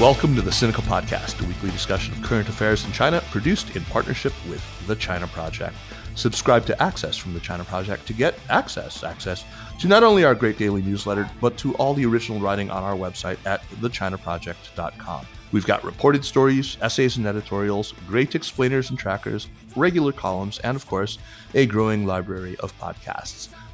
Welcome to the Sinica Podcast, a weekly discussion of current affairs in China, produced in partnership with The China Project. Subscribe to Access from The China Project to get access, access to not only our great daily newsletter, but to all the original writing on our website at thechinaproject.com. We've got reported stories, essays and editorials, great explainers and trackers, regular columns, and of course, a growing library of podcasts.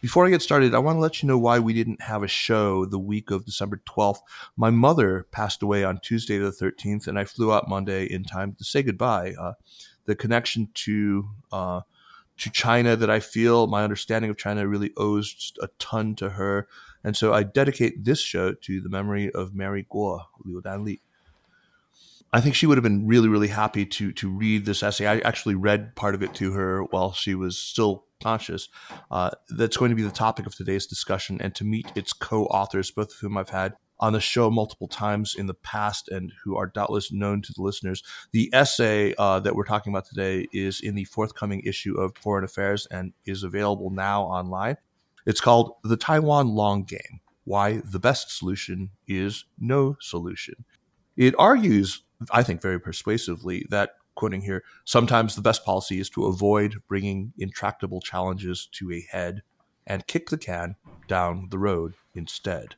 before I get started, I want to let you know why we didn't have a show the week of December 12th. My mother passed away on Tuesday the 13th, and I flew out Monday in time to say goodbye. Uh, the connection to uh, to China that I feel, my understanding of China really owes a ton to her. And so I dedicate this show to the memory of Mary Guo, Liu Danli. I think she would have been really, really happy to to read this essay. I actually read part of it to her while she was still conscious. Uh, that's going to be the topic of today's discussion, and to meet its co-authors, both of whom I've had on the show multiple times in the past and who are doubtless known to the listeners. The essay uh, that we're talking about today is in the forthcoming issue of Foreign Affairs and is available now online. It's called The Taiwan Long Game Why the Best Solution is No Solution. It argues I think very persuasively that quoting here, sometimes the best policy is to avoid bringing intractable challenges to a head and kick the can down the road instead.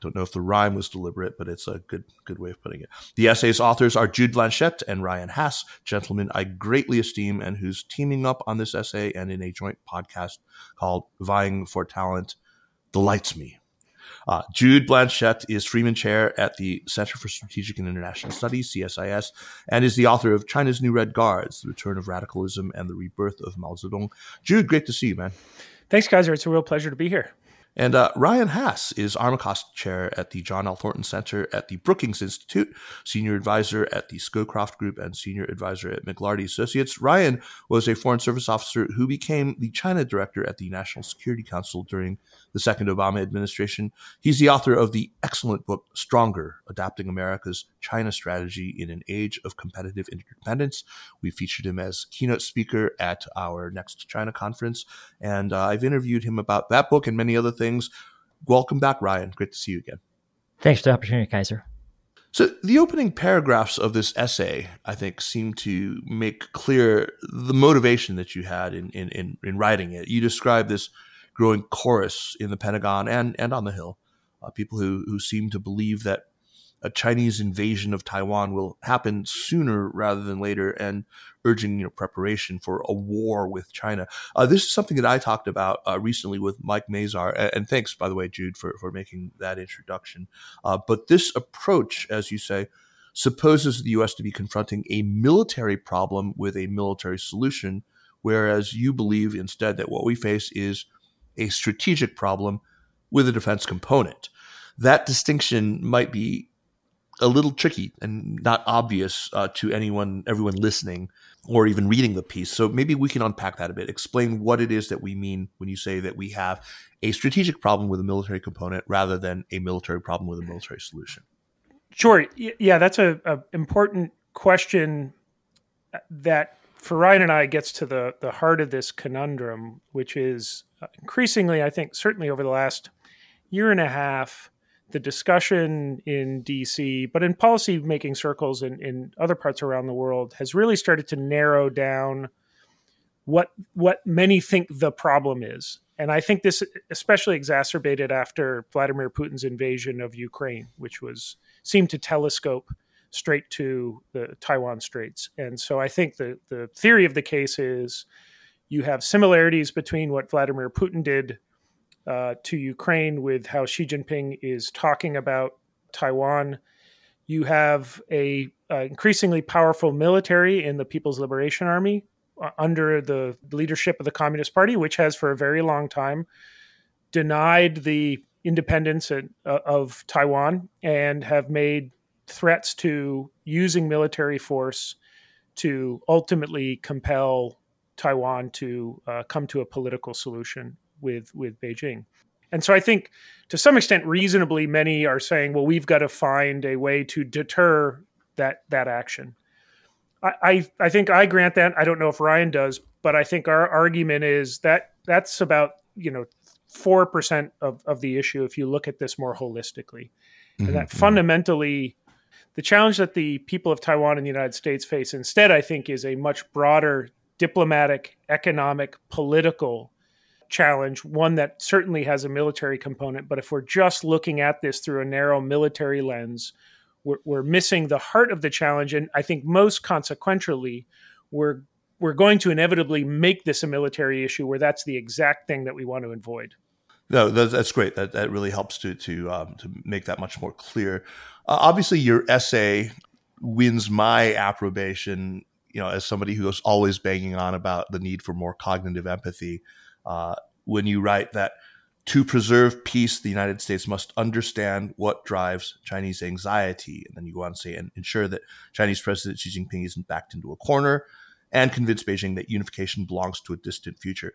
Don't know if the rhyme was deliberate, but it's a good good way of putting it. The essay's authors are Jude Blanchette and Ryan Hass, gentlemen I greatly esteem and who's teaming up on this essay and in a joint podcast called Vying for Talent delights me. Uh, Jude Blanchette is Freeman Chair at the Center for Strategic and International Studies, CSIS, and is the author of China's New Red Guards, The Return of Radicalism and the Rebirth of Mao Zedong. Jude, great to see you, man. Thanks, Kaiser. It's a real pleasure to be here. And uh, Ryan Hass is Armacost Chair at the John L. Thornton Center at the Brookings Institute, Senior Advisor at the Scowcroft Group, and Senior Advisor at McLarty Associates. Ryan was a Foreign Service officer who became the China Director at the National Security Council during the second Obama administration. He's the author of the excellent book Stronger Adapting America's China Strategy in an Age of Competitive Interdependence. We featured him as keynote speaker at our next China conference, and uh, I've interviewed him about that book and many other things. Welcome back, Ryan. Great to see you again. Thanks for the opportunity, Kaiser. So, the opening paragraphs of this essay, I think, seem to make clear the motivation that you had in, in, in, in writing it. You describe this growing chorus in the Pentagon and, and on the Hill, uh, people who, who seem to believe that a Chinese invasion of Taiwan will happen sooner rather than later, and urging you know preparation for a war with China. Uh, this is something that I talked about uh, recently with Mike Mazarr, and, thanks by the way, Jude, for for making that introduction. Uh, but this approach, as you say, supposes the U.S. to be confronting a military problem with a military solution, whereas you believe instead that what we face is a strategic problem with a defense component. That distinction might be a little tricky and not obvious uh, to anyone, everyone listening. or even reading the piece. So maybe we can unpack that a bit. Explain what it is that we mean when you say that we have a strategic problem with a military component rather than a military problem with a military solution. Sure. Yeah, that's a, a important question that for Ryan and I gets to the the heart of this conundrum, which is uh, increasingly, I think, certainly over the last year and a half, the discussion in DC, but in policy making circles in, in other parts around the world, has really started to narrow down what what many think the problem is. And I think this especially exacerbated after Vladimir Putin's invasion of Ukraine, which was seemed to telescope straight to the Taiwan Straits. And so I think the the theory of the case is you have similarities between what Vladimir Putin did uh, to Ukraine with how Xi Jinping is talking about Taiwan. You have a uh, increasingly powerful military in the People's Liberation Army uh, under the leadership of the Communist Party, which has for a very long time denied the independence of, uh, of Taiwan and have made threats to using military force to ultimately compel Taiwan to uh, come to a political solution with with Beijing. And so I think to some extent reasonably many are saying, well, we've got to find a way to deter that that action. I, I, I think I grant that. I don't know if Ryan does, but I think our argument is that that's about, you know, four percent of, of the issue if you look at this more holistically. Mm-hmm. And that mm-hmm. fundamentally the challenge that the people of Taiwan and the United States face instead, I think, is a much broader diplomatic, economic, political challenge, one that certainly has a military component. But if we're just looking at this through a narrow military lens, we're, we're missing the heart of the challenge. And I think most consequentially, we're we're going to inevitably make this a military issue where that's the exact thing that we want to avoid. No, that's, great. That that really helps to to um, to make that much more clear. Uh, obviously, your essay wins my approbation. You know, as somebody who's always banging on about the need for more cognitive empathy, uh, when you write that to preserve peace, the United States must understand what drives Chinese anxiety. And then you go on to say, and ensure that Chinese President Xi Jinping isn't backed into a corner and convince Beijing that unification belongs to a distant future.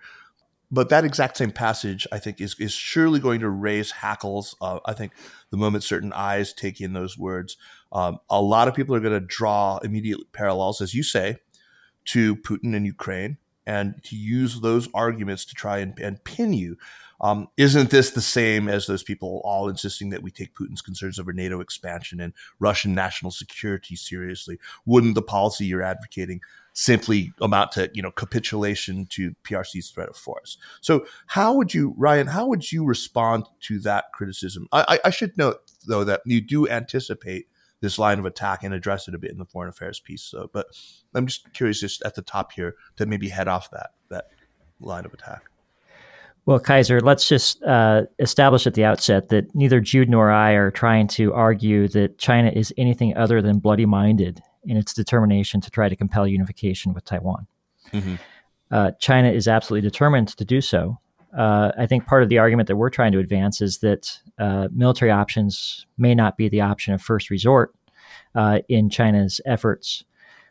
But that exact same passage, I think, is, is surely going to raise hackles. Uh, I think the moment certain eyes take in those words, um, a lot of people are going to draw immediate parallels, as you say, to Putin and Ukraine and to use those arguments to try and, and pin you. Um, isn't this the same as those people all insisting that we take Putin's concerns over NATO expansion and Russian national security seriously? Wouldn't the policy you're advocating simply amount to you know capitulation to PRC's threat of force? So, how would you, Ryan? How would you respond to that criticism? I, I should note though that you do anticipate this line of attack and address it a bit in the foreign affairs piece. So, but I'm just curious, just at the top here, to maybe head off that that line of attack. Well, Kaiser, let's just uh, establish at the outset that neither Jude nor I are trying to argue that China is anything other than bloody minded in its determination to try to compel unification with Taiwan. Mm-hmm. Uh, China is absolutely determined to do so. Uh, I think part of the argument that we're trying to advance is that uh, military options may not be the option of first resort uh, in China's efforts.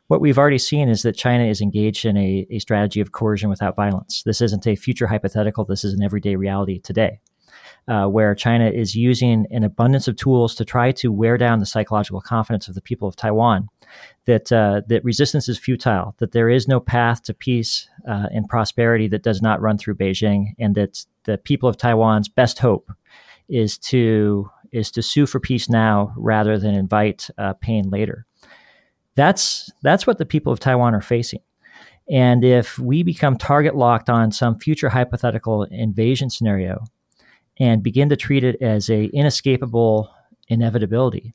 What we've already seen is that China is engaged in a, a strategy of coercion without violence. This isn't a future hypothetical, this is an everyday reality today. Uh, where China is using an abundance of tools to try to wear down the psychological confidence of the people of Taiwan that uh, that resistance is futile, that there is no path to peace uh, and prosperity that does not run through Beijing, and that the people of Taiwan's best hope is to is to sue for peace now rather than invite uh, pain later. That's that's what the people of Taiwan are facing. And if we become target locked on some future hypothetical invasion scenario and begin to treat it as a inescapable inevitability,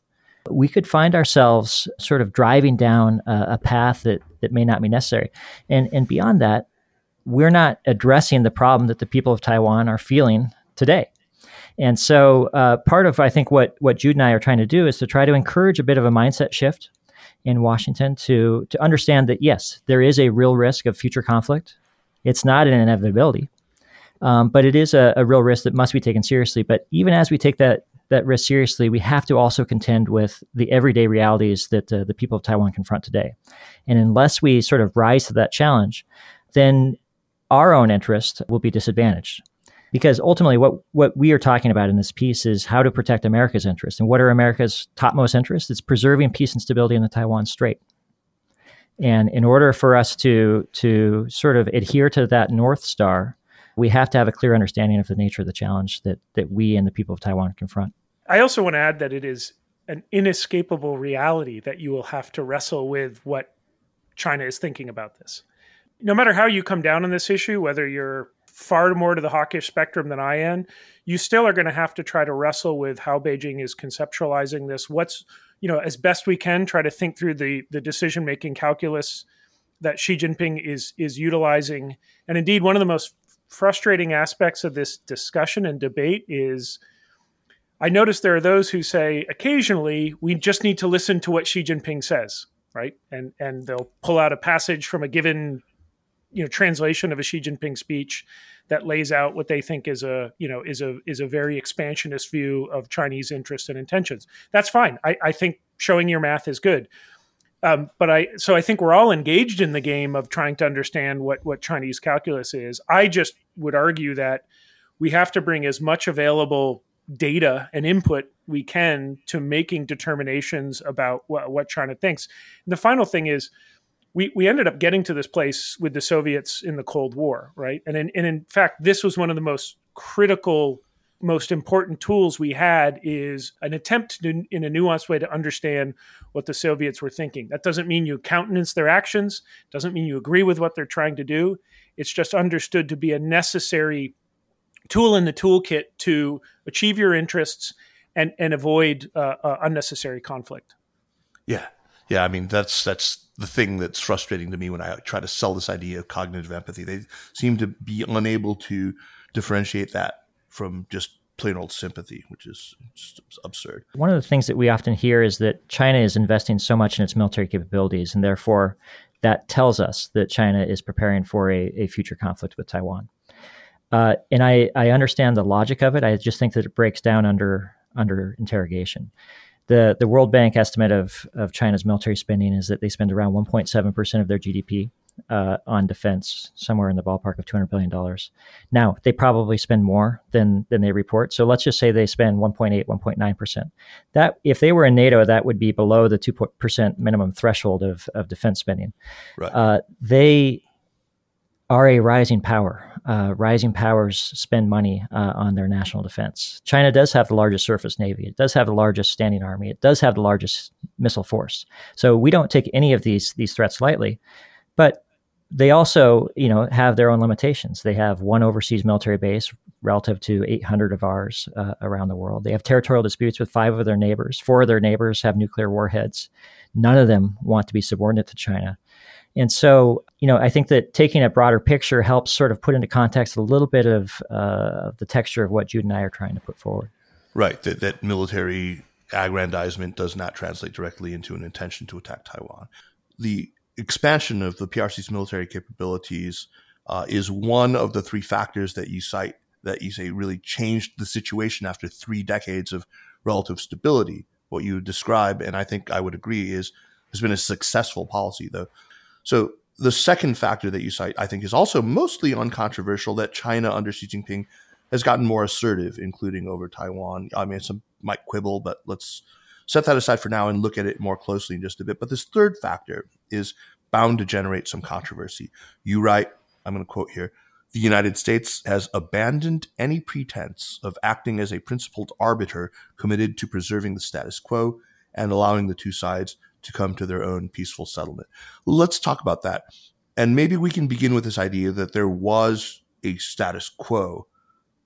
we could find ourselves sort of driving down a, a path that, that may not be necessary. And, and beyond that, we're not addressing the problem that the people of Taiwan are feeling today. And so, uh, part of I think what what Jude and I are trying to do is to try to encourage a bit of a mindset shift in Washington to to understand that yes, there is a real risk of future conflict. It's not an inevitability, um, but it is a, a real risk that must be taken seriously. But even as we take that that risk seriously, we have to also contend with the everyday realities that uh, the people of Taiwan confront today. And unless we sort of rise to that challenge, then our own interest will be disadvantaged. Because ultimately, what, what we are talking about in this piece is how to protect America's interests. And what are America's topmost interests? It's preserving peace and stability in the Taiwan Strait. And in order for us to, to sort of adhere to that North Star, we have to have a clear understanding of the nature of the challenge that, that we and the people of Taiwan confront. I also want to add that it is an inescapable reality that you will have to wrestle with what China is thinking about this. No matter how you come down on this issue, whether you're far more to the hawkish spectrum than I am, you still are going to have to try to wrestle with how Beijing is conceptualizing this. What's, you know, as best we can, try to think through the the decision making calculus that Xi Jinping is is utilizing. And indeed, one of the most frustrating aspects of this discussion and debate is I notice there are those who say occasionally we just need to listen to what Xi Jinping says, right? And and they'll pull out a passage from a given you know translation of a Xi Jinping speech that lays out what they think is a you know is a is a very expansionist view of Chinese interests and intentions. That's fine. I, I think showing your math is good. Um, but I so I think we're all engaged in the game of trying to understand what what Chinese calculus is. I just would argue that we have to bring as much available data and input we can to making determinations about what, what China thinks. And the final thing is we, we ended up getting to this place with the Soviets in the Cold War, right? And in, and in fact, this was one of the most critical, most important tools we had is an attempt to, in a nuanced way to understand what the Soviets were thinking. That doesn't mean you countenance their actions, doesn't mean you agree with what they're trying to do. It's just understood to be a necessary tool in the toolkit to achieve your interests and, and avoid uh, uh, unnecessary conflict. Yeah. Yeah. I mean, that's, that's, the thing that's frustrating to me when I try to sell this idea of cognitive empathy. They seem to be unable to differentiate that from just plain old sympathy, which is absurd. One of the things that we often hear is that China is investing so much in its military capabilities, and therefore that tells us that China is preparing for a, a future conflict with Taiwan. Uh, and I, I understand the logic of it. I just think that it breaks down under under interrogation the the World Bank estimate of of China's military spending is that they spend around 1.7 percent of their GDP uh, on defense, somewhere in the ballpark of 200 billion dollars. Now they probably spend more than than they report. So let's just say they spend 1.8, 1.9 percent. That if they were in NATO, that would be below the two percent minimum threshold of of defense spending. Right. Uh, they are a rising power. Uh, rising powers spend money uh, on their national defense. China does have the largest surface navy. It does have the largest standing army. It does have the largest missile force. So we don't take any of these these threats lightly. But they also, you know, have their own limitations. They have one overseas military base relative to 800 of ours uh, around the world. They have territorial disputes with five of their neighbors. Four of their neighbors have nuclear warheads. None of them want to be subordinate to China. And so, you know, I think that taking a broader picture helps sort of put into context a little bit of uh, the texture of what Jude and I are trying to put forward. Right. That, that military aggrandizement does not translate directly into an intention to attack Taiwan. The expansion of the PRC's military capabilities uh, is one of the three factors that you cite that you say really changed the situation after three decades of relative stability. What you describe, and I think I would agree, is has been a successful policy. though. so the second factor that you cite, I think, is also mostly uncontroversial that China under Xi Jinping has gotten more assertive, including over Taiwan. I mean, some might quibble, but let's set that aside for now and look at it more closely in just a bit. But this third factor is bound to generate some controversy. You write, I'm going to quote here the United States has abandoned any pretense of acting as a principled arbiter committed to preserving the status quo and allowing the two sides to come to their own peaceful settlement. Let's talk about that. And maybe we can begin with this idea that there was a status quo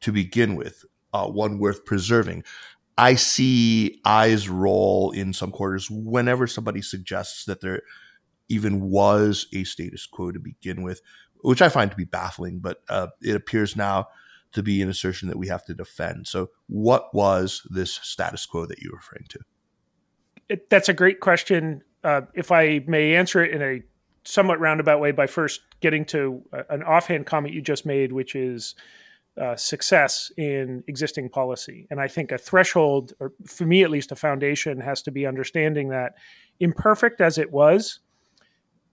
to begin with, uh, one worth preserving. I see eyes roll in some quarters whenever somebody suggests that there even was a status quo to begin with, which I find to be baffling, but uh, it appears now to be an assertion that we have to defend. So, what was this status quo that you're referring to? it, that's a great question. Uh, if I may answer it in a somewhat roundabout way by first getting to an offhand comment you just made, which is uh, success in existing policy. And I think a threshold, or for me at least, a foundation has to be understanding that imperfect as it was,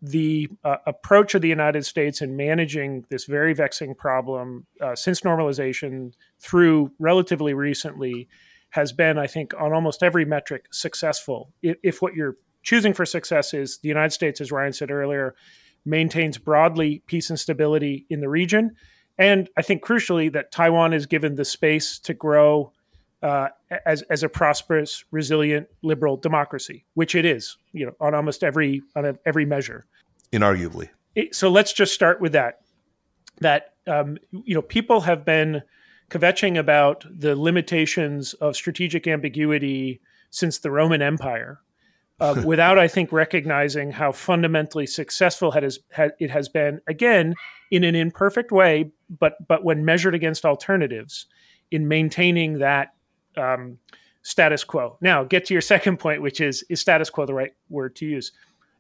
the uh, approach of the United States in managing this very vexing problem uh, since normalization through relatively recently has been, I think, on almost every metric successful. If, if, what you're choosing for success is the United States, as Ryan said earlier, maintains broadly peace and stability in the region. And I think crucially that Taiwan is given the space to grow uh, as as a prosperous, resilient, liberal democracy, which it is, you know, on almost every on every measure. Inarguably. It, so let's just start with that. That um, you know, people have been kvetching about the limitations of strategic ambiguity since the Roman Empire, uh, without, I think, recognizing how fundamentally successful it has, it has been. Again, in an imperfect way, but but when measured against alternatives, in maintaining that um, status quo. Now, get to your second point, which is is status quo the right word to use?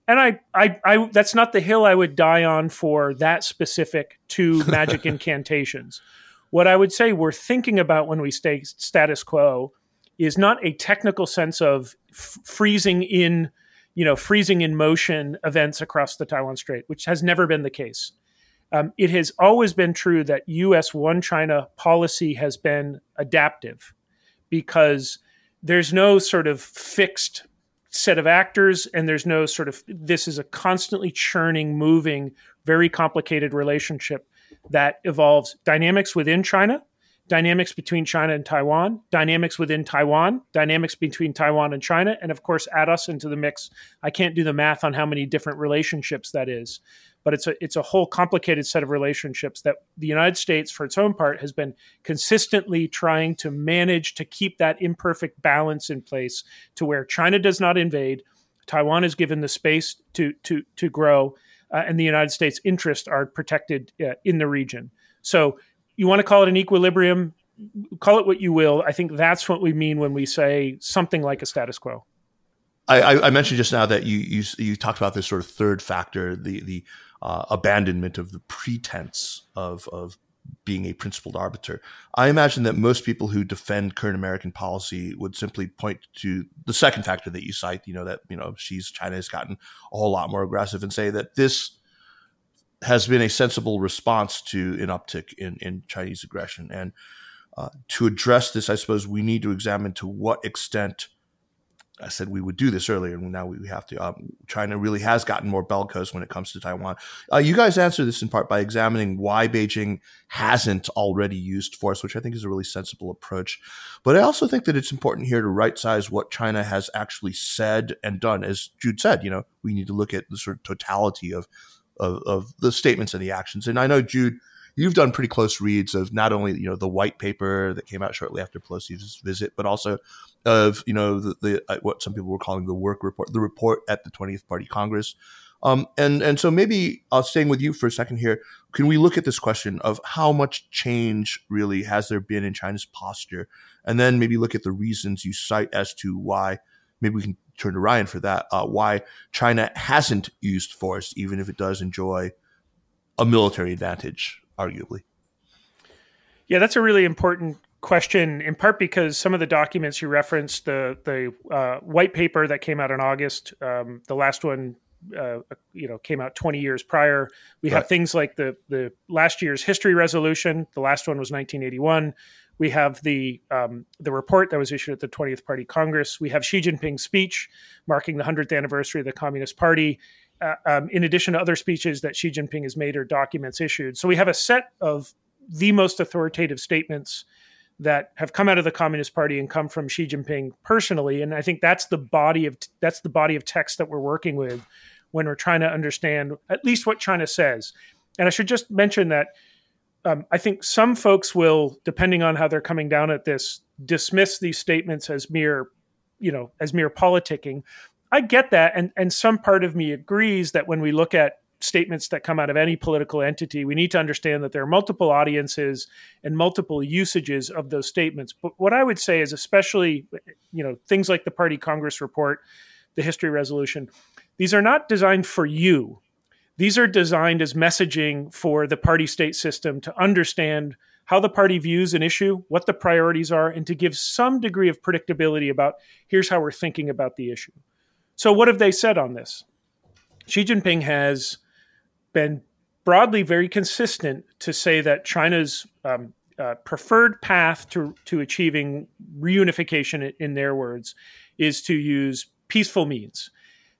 And I, I, I that's not the hill I would die on for that specific to magic incantations. What I would say we're thinking about when we stay status quo is not a technical sense of f- freezing in, you know, freezing in motion events across the Taiwan Strait, which has never been the case. Um, it has always been true that U.S. one China policy has been adaptive because there's no sort of fixed set of actors and there's no sort of this is a constantly churning moving very complicated relationship that evolves. Dynamics within china dynamics between china and taiwan dynamics within taiwan dynamics between taiwan and china and of course add us into the mix. I can't do the math on how many different relationships that is but it's a it's a whole complicated set of relationships that the United States, for its own part, has been consistently trying to manage to keep that imperfect balance in place to where China does not invade, Taiwan is given the space to to to grow, uh, and the United States' interests are protected uh, in the region. So you want to call it an equilibrium, call it what you will. I think that's what we mean when we say something like a status quo. I, I, mentioned just now that you, you you talked about this sort of third factor, the the uh, abandonment of the pretense of, of being a principled arbiter. I imagine that most people who defend current American policy would simply point to the second factor that you cite, you know, that, you know, Xi's China has gotten a whole lot more aggressive and say that this has been a sensible response to an uptick in, in Chinese aggression. And uh, to address this, I suppose we need to examine to what extent I said we would do this earlier, and now we have to. Um, China really has gotten more bellicose when it comes to Taiwan. Uh, you guys answer this in part by examining why Beijing hasn't already used force, which I think is a really sensible approach. But I also think that it's important here to right size what China has actually said and done. As Jude said, you know, we need to look at the sort of totality of of, of the statements and the actions. And I know Jude you've done pretty close reads of not only you know the white paper that came out shortly after Pelosi's visit, but also of you know the, the uh, what some people were calling the work report, the report at the 20th Party Congress. Um, and and so maybe uh, staying with you for a second here. Can we look at this question of how much change really has there been in China's posture, and then maybe look at the reasons you cite as to why. Maybe we can turn to Ryan for that. Uh, why China hasn't used force, even if it does enjoy a military advantage arguably. Yeah, that's a really important question, in part because some of the documents you referenced, the the uh, white paper that came out in August, um, the last one, uh, you know, came out 20 years prior. We right. have things like the the last year's history resolution. The last one was 1981. We have the um, the report that was issued at the 20th Party Congress. We have Xi Jinping's speech marking the 100th anniversary of the Communist Party, uh, um, in addition to other speeches that Xi Jinping has made or documents issued. So we have a set of the most authoritative statements that have come out of the Communist Party and come from Xi Jinping personally, and I think that's the body of that's the body of text that we're working with when we're trying to understand at least what China says. And I should just mention that um, I think some folks will, depending on how they're coming down at this, dismiss these statements as mere, you know, as mere politicking. I get that, and and some part of me agrees that when we look at statements that come out of any political entity, we need to understand that there are multiple audiences and multiple usages of those statements. But what I would say is, especially, you know, things like the Party Congress report, the history resolution, these are not designed for you. These are designed as messaging for the party state system to understand how the party views an issue, what the priorities are, and to give some degree of predictability about here's how we're thinking about the issue. So, what have they said on this? Xi Jinping has been broadly very consistent to say that China's um, uh, preferred path to, to achieving reunification, in their words, is to use peaceful means.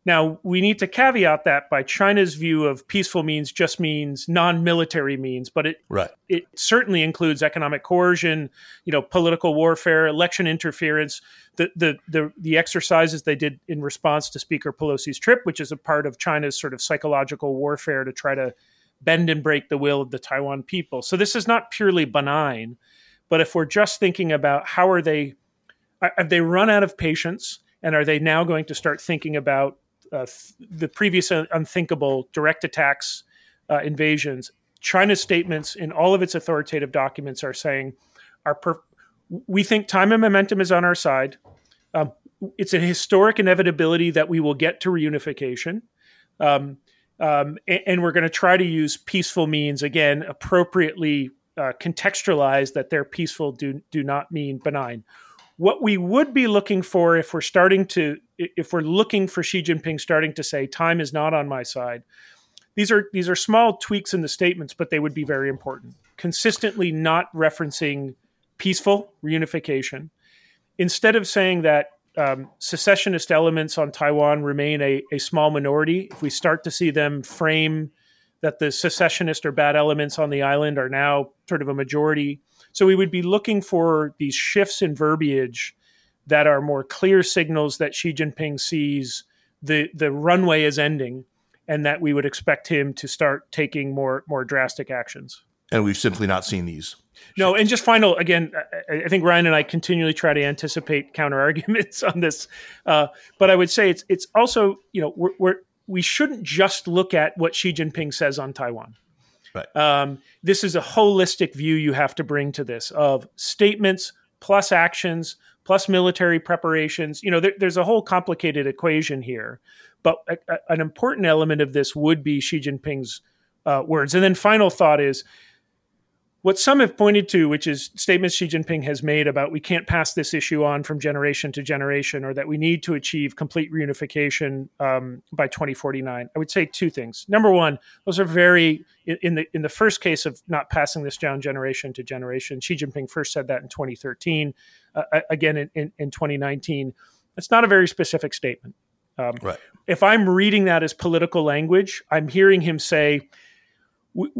Now, we need to caveat that by China's view of peaceful means just means non-military means, but it right. it certainly includes economic coercion, you know, political warfare, election interference, the the the, the exercises they did in response to Speaker Pelosi's trip, which is a part of China's sort of psychological warfare to try to bend and break the will of the Taiwan people. So this is not purely benign, but if we're just thinking about how are they have they run out of patience and are they now going to start thinking about uh, the previous unthinkable direct attacks, uh, invasions. China's statements in all of its authoritative documents are saying, "Our per- we think time and momentum is on our side. Um, it's a historic inevitability that we will get to reunification." Um, um, and, and, we're going to try to use peaceful means again, appropriately uh, contextualize that they're peaceful do do not mean benign. What we would be looking for if we're starting to, if we're looking for Xi Jinping starting to say, time is not on my side, these are these are small tweaks in the statements, but they would be very important. Consistently not referencing peaceful reunification, instead of saying that um, secessionist elements on Taiwan remain a, a small minority, if we start to see them frame that the secessionist or bad elements on the island are now sort of a majority, so we would be looking for these shifts in verbiage that are more clear signals that Xi Jinping sees the the runway is ending and that we would expect him to start taking more more drastic actions. And we've simply not seen these. No, and just final again, I think Ryan and I continually try to anticipate counter arguments on this, uh, but I would say it's it's also you know we're, we're we shouldn't just look at what Xi Jinping says on Taiwan. Right. Um, this is a holistic view you have to bring to this of statements plus actions plus military preparations. You know, there, there's a whole complicated equation here, but a, a, an important element of this would be Xi Jinping's uh, words. And then final thought is what some have pointed to, which is statements Xi Jinping has made about we can't pass this issue on from generation to generation, or that we need to achieve complete reunification um, by 2049. I would say two things. Number one, those are very in the in the first case of not passing this down generation to generation. Xi Jinping first said that in 2013, uh, again in, in, in 2019. It's not a very specific statement. Um, right. If I'm reading that as political language, I'm hearing him say we,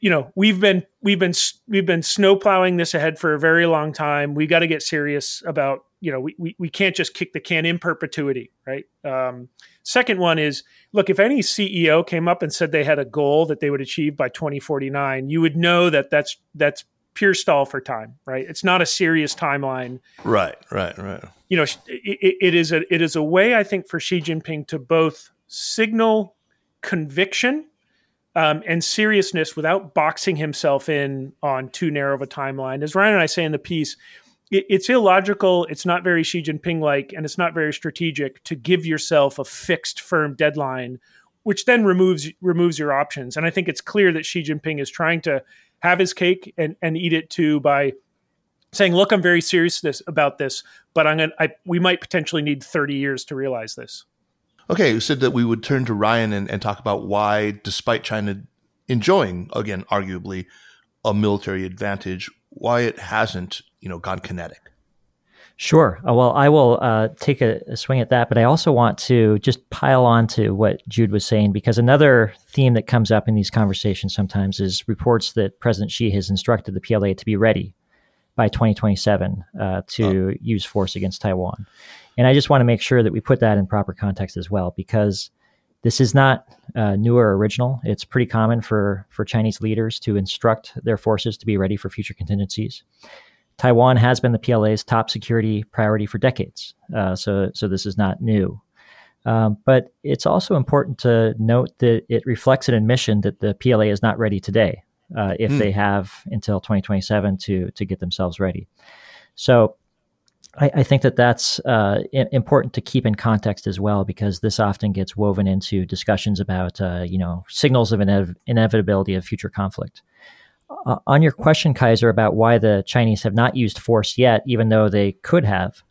you know we've been we've been we've been snowplowing this ahead for a very long time. We got to get serious about you know we, we we can't just kick the can in perpetuity, right? Um, second one is look if any CEO came up and said they had a goal that they would achieve by 2049, you would know that that's that's pure stall for time, right? It's not a serious timeline. Right, right, right. You know, it, it is a it is a way I think for Xi Jinping to both signal conviction um, and seriousness without boxing himself in on too narrow of a timeline. As Ryan and I say in the piece, it, it's illogical, it's not very Xi Jinping like, and it's not very strategic to give yourself a fixed, firm deadline, which then removes removes your options. And I think it's clear that Xi Jinping is trying to have his cake and, and eat it too by saying, "Look, I'm very serious this, about this, but I'm gonna, I, we might potentially need 30 years to realize this." Okay, you said that we would turn to Ryan and, and talk about why, despite China enjoying, again, arguably, a military advantage, why it hasn't, you know, gone kinetic. Sure. Uh, well, I will uh, take a, a, swing at that, but I also want to just pile on to what Jude was saying because another theme that comes up in these conversations sometimes is reports that President Xi has instructed the PLA to be ready by 2027 uh, to oh. use force against Taiwan. And I just want to make sure that we put that in proper context as well, because this is not uh, new or original. It's pretty common for, for Chinese leaders to instruct their forces to be ready for future contingencies. Taiwan has been the PLA's top security priority for decades, uh, so so this is not new. Um, but it's also important to note that it reflects an admission that the PLA is not ready today, uh, if mm. they have until 2027 to to get themselves ready. So I, I think that that's uh, important to keep in context as well, because this often gets woven into discussions about, uh, you know, signals of inev- inevitability of future conflict. Uh, on your question, Kaiser, about why the Chinese have not used force yet, even though they could have,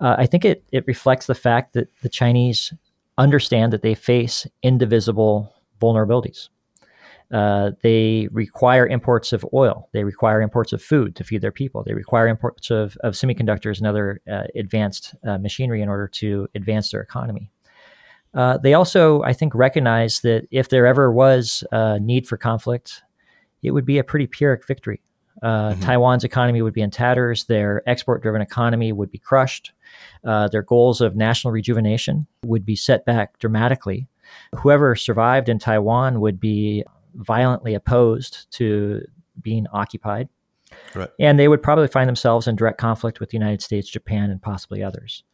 uh, I think it, it reflects the fact that the Chinese understand that they face indivisible vulnerabilities. Uh, they require imports of oil. They require imports of food to feed their people. They require imports of, of semiconductors and other uh, advanced uh, machinery in order to advance their economy. Uh, they also, I think, recognize that if there ever was a need for conflict, it would be a pretty Pyrrhic victory. Uh, mm-hmm. Taiwan's economy would be in tatters. Their export driven economy would be crushed. Uh, their goals of national rejuvenation would be set back dramatically. Whoever survived in Taiwan would be violently opposed to being occupied. Right. And they would probably find themselves in direct conflict with the United States, Japan, and possibly others.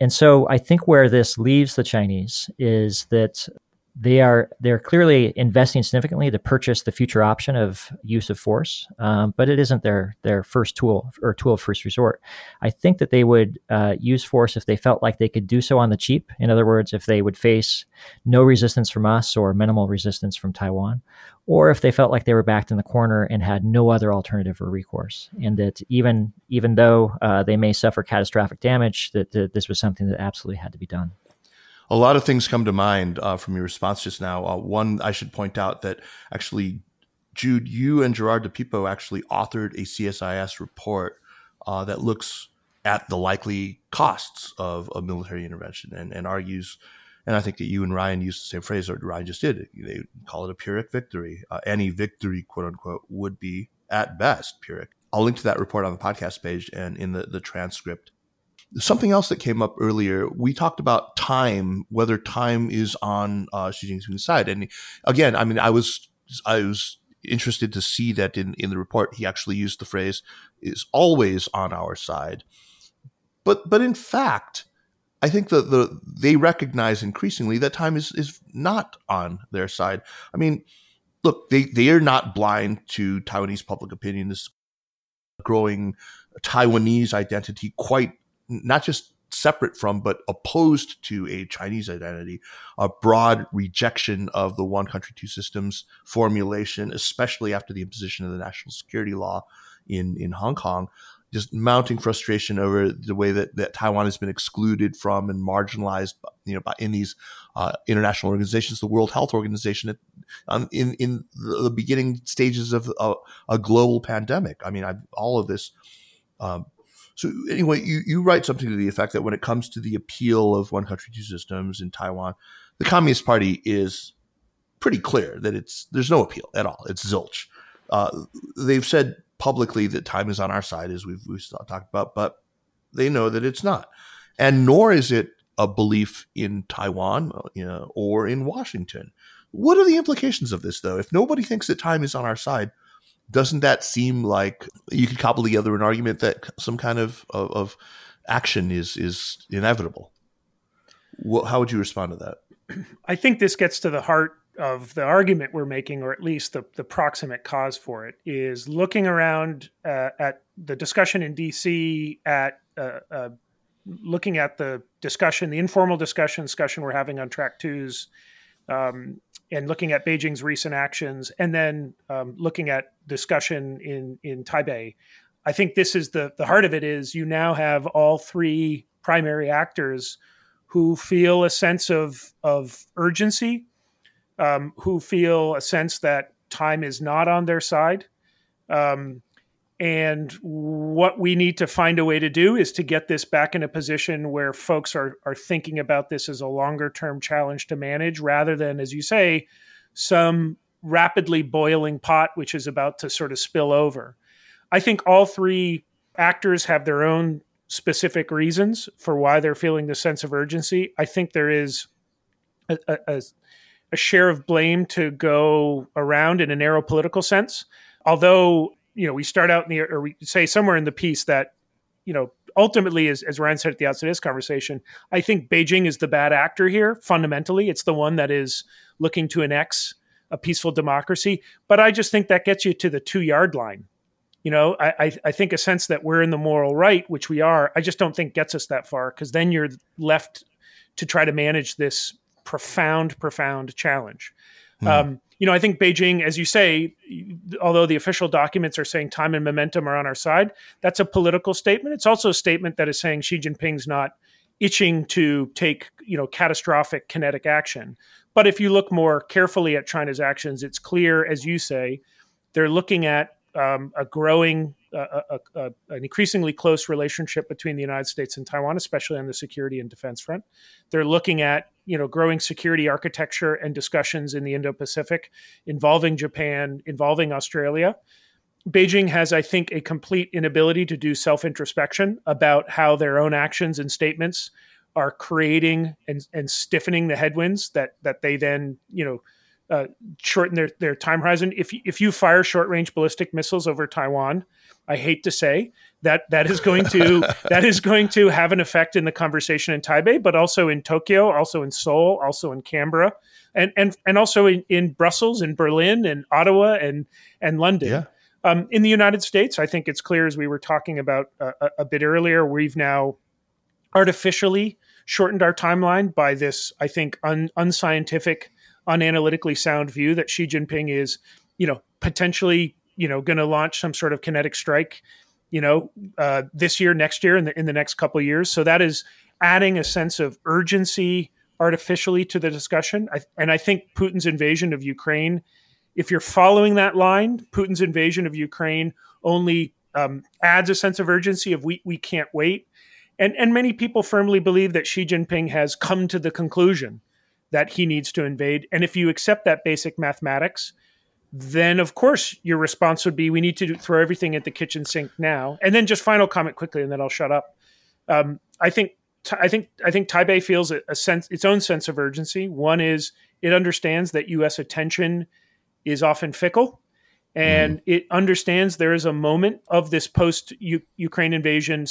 And so I think where this leaves the Chinese is that they are they're clearly investing significantly to purchase the future option of use of force, um, but it isn't their their first tool or tool of first resort. I think that they would uh, use force if they felt like they could do so on the cheap. In other words, if they would face no resistance from us or minimal resistance from Taiwan, or if they felt like they were backed in the corner and had no other alternative or recourse, and that even even though uh, they may suffer catastrophic damage, that, that this was something that absolutely had to be done a lot of things come to mind uh, from your response just now. Uh, one, I should point out that actually, Jude, you and Gerard DiPippo actually authored a CSIS report uh, that looks at the likely costs of a military intervention and, and argues, and I think that you and Ryan used the same phrase, or Ryan just did. They call it a Pyrrhic victory. Uh, any victory, quote unquote, would be at best Pyrrhic. I'll link to that report on the podcast page and in the, the transcript Something else that came up earlier, we talked about time, whether time is on uh, Xi Jinping's side. And again, I mean, I was I was interested to see that in, in the report he actually used the phrase is always on our side. But but in fact, I think that the they recognize increasingly that time is is not on their side. I mean, look, they they are not blind to Taiwanese public opinion, this growing Taiwanese identity quite not just separate from, but opposed to a Chinese identity, a broad rejection of the one country, two systems formulation, especially after the imposition of the national security law in, in Hong Kong. Just mounting frustration over the way that, that Taiwan has been excluded from and marginalized, you know, in these uh, international organizations, the World Health Organization, um, in in the beginning stages of a, a global pandemic. I mean, I've, all of this um, so anyway, you, you write something to the effect that when it comes to the appeal of one country, two systems in Taiwan, the Communist Party is pretty clear that it's there's no appeal at all. It's zilch. Uh, they've said publicly that time is on our side, as we've, we've talked about, but they know that it's not. And nor is it a belief in Taiwan you know, or in Washington. What are the implications of this, though? If nobody thinks that time is on our side, doesn't that seem like you could cobble together an argument that some kind of, of, of action is is inevitable? Well, how would you respond to that? I think this gets to the heart of the argument we're making, or at least the, the proximate cause for it, is looking around uh, at the discussion in DC, at uh, uh, looking at the discussion, the informal discussion, discussion we're having on track twos, um, and looking at Beijing's recent actions, and then um, looking at discussion in in Taipei. I think this is the the heart of it. Is you now have all three primary actors who feel a sense of of urgency, um, who feel a sense that time is not on their side, um, and what we need to find a way to do is to get this back in a position where folks are, are thinking about this as a longer term challenge to manage rather than, as you say, some rapidly boiling pot which is about to sort of spill over. I think all three actors have their own specific reasons for why they're feeling the sense of urgency. I think there is a, a, a share of blame to go around in a narrow political sense. Although you know, we start out in the, or we say somewhere in the piece that, you know, ultimately, as, as Ryan said at the outset of this conversation, I think Beijing is the bad actor here. Fundamentally, it's the one that is looking to annex a peaceful democracy. But I just think that gets you to the two yard line. You know, I, I think a sense that we're in the moral right, which we are, I just don't think gets us that far because then you're left to try to manage this profound, profound challenge. Mm. Um, you know, I think Beijing, as you say, although the official documents are saying time and momentum are on our side, that's a political statement. It's also a statement that is saying Xi Jinping's not itching to take, you know, catastrophic kinetic action. But if you look more carefully at China's actions, it's clear, as you say, they're looking at um, a growing, uh, a, a, an increasingly close relationship between the United States and Taiwan, especially on the security and defense front. They're looking at you know growing security architecture and discussions in the Indo-Pacific, involving Japan, involving Australia. Beijing has, I think, a complete inability to do self-introspection about how their own actions and statements are creating and, and stiffening the headwinds that that they then you know uh, shorten their, their time horizon. If if you fire short range ballistic missiles over Taiwan, I hate to say that that is going to that is going to have an effect in the conversation in Taipei, but also in Tokyo, also in Seoul, also in Canberra, and and and also in, in Brussels, in Berlin, and Ottawa, and and London. Yeah. Um, in the United States, I think it's clear, as we were talking about uh, a, a bit earlier, we've now artificially shortened our timeline by this, I think, un, unscientific unanalytically sound view that Xi Jinping is, you know, potentially, you know, going to launch some sort of kinetic strike, you know, uh, this year, next year, in the in the next couple years. So that is adding a sense of urgency artificially to the discussion. I, and I think Putin's invasion of Ukraine, if you're following that line, Putin's invasion of Ukraine only um, adds a sense of urgency of we we can't wait. And and many people firmly believe that Xi Jinping has come to the conclusion that he needs to invade. And if you accept that basic mathematics, then of course your response would be we need to do, throw everything at the kitchen sink now. And then just final comment quickly, and then I'll shut up. Um, I think I think I think Taipei feels a, a sense its own sense of urgency. One is it understands that U.S. attention is often fickle, and mm. it understands there is a moment of this post Ukraine invasion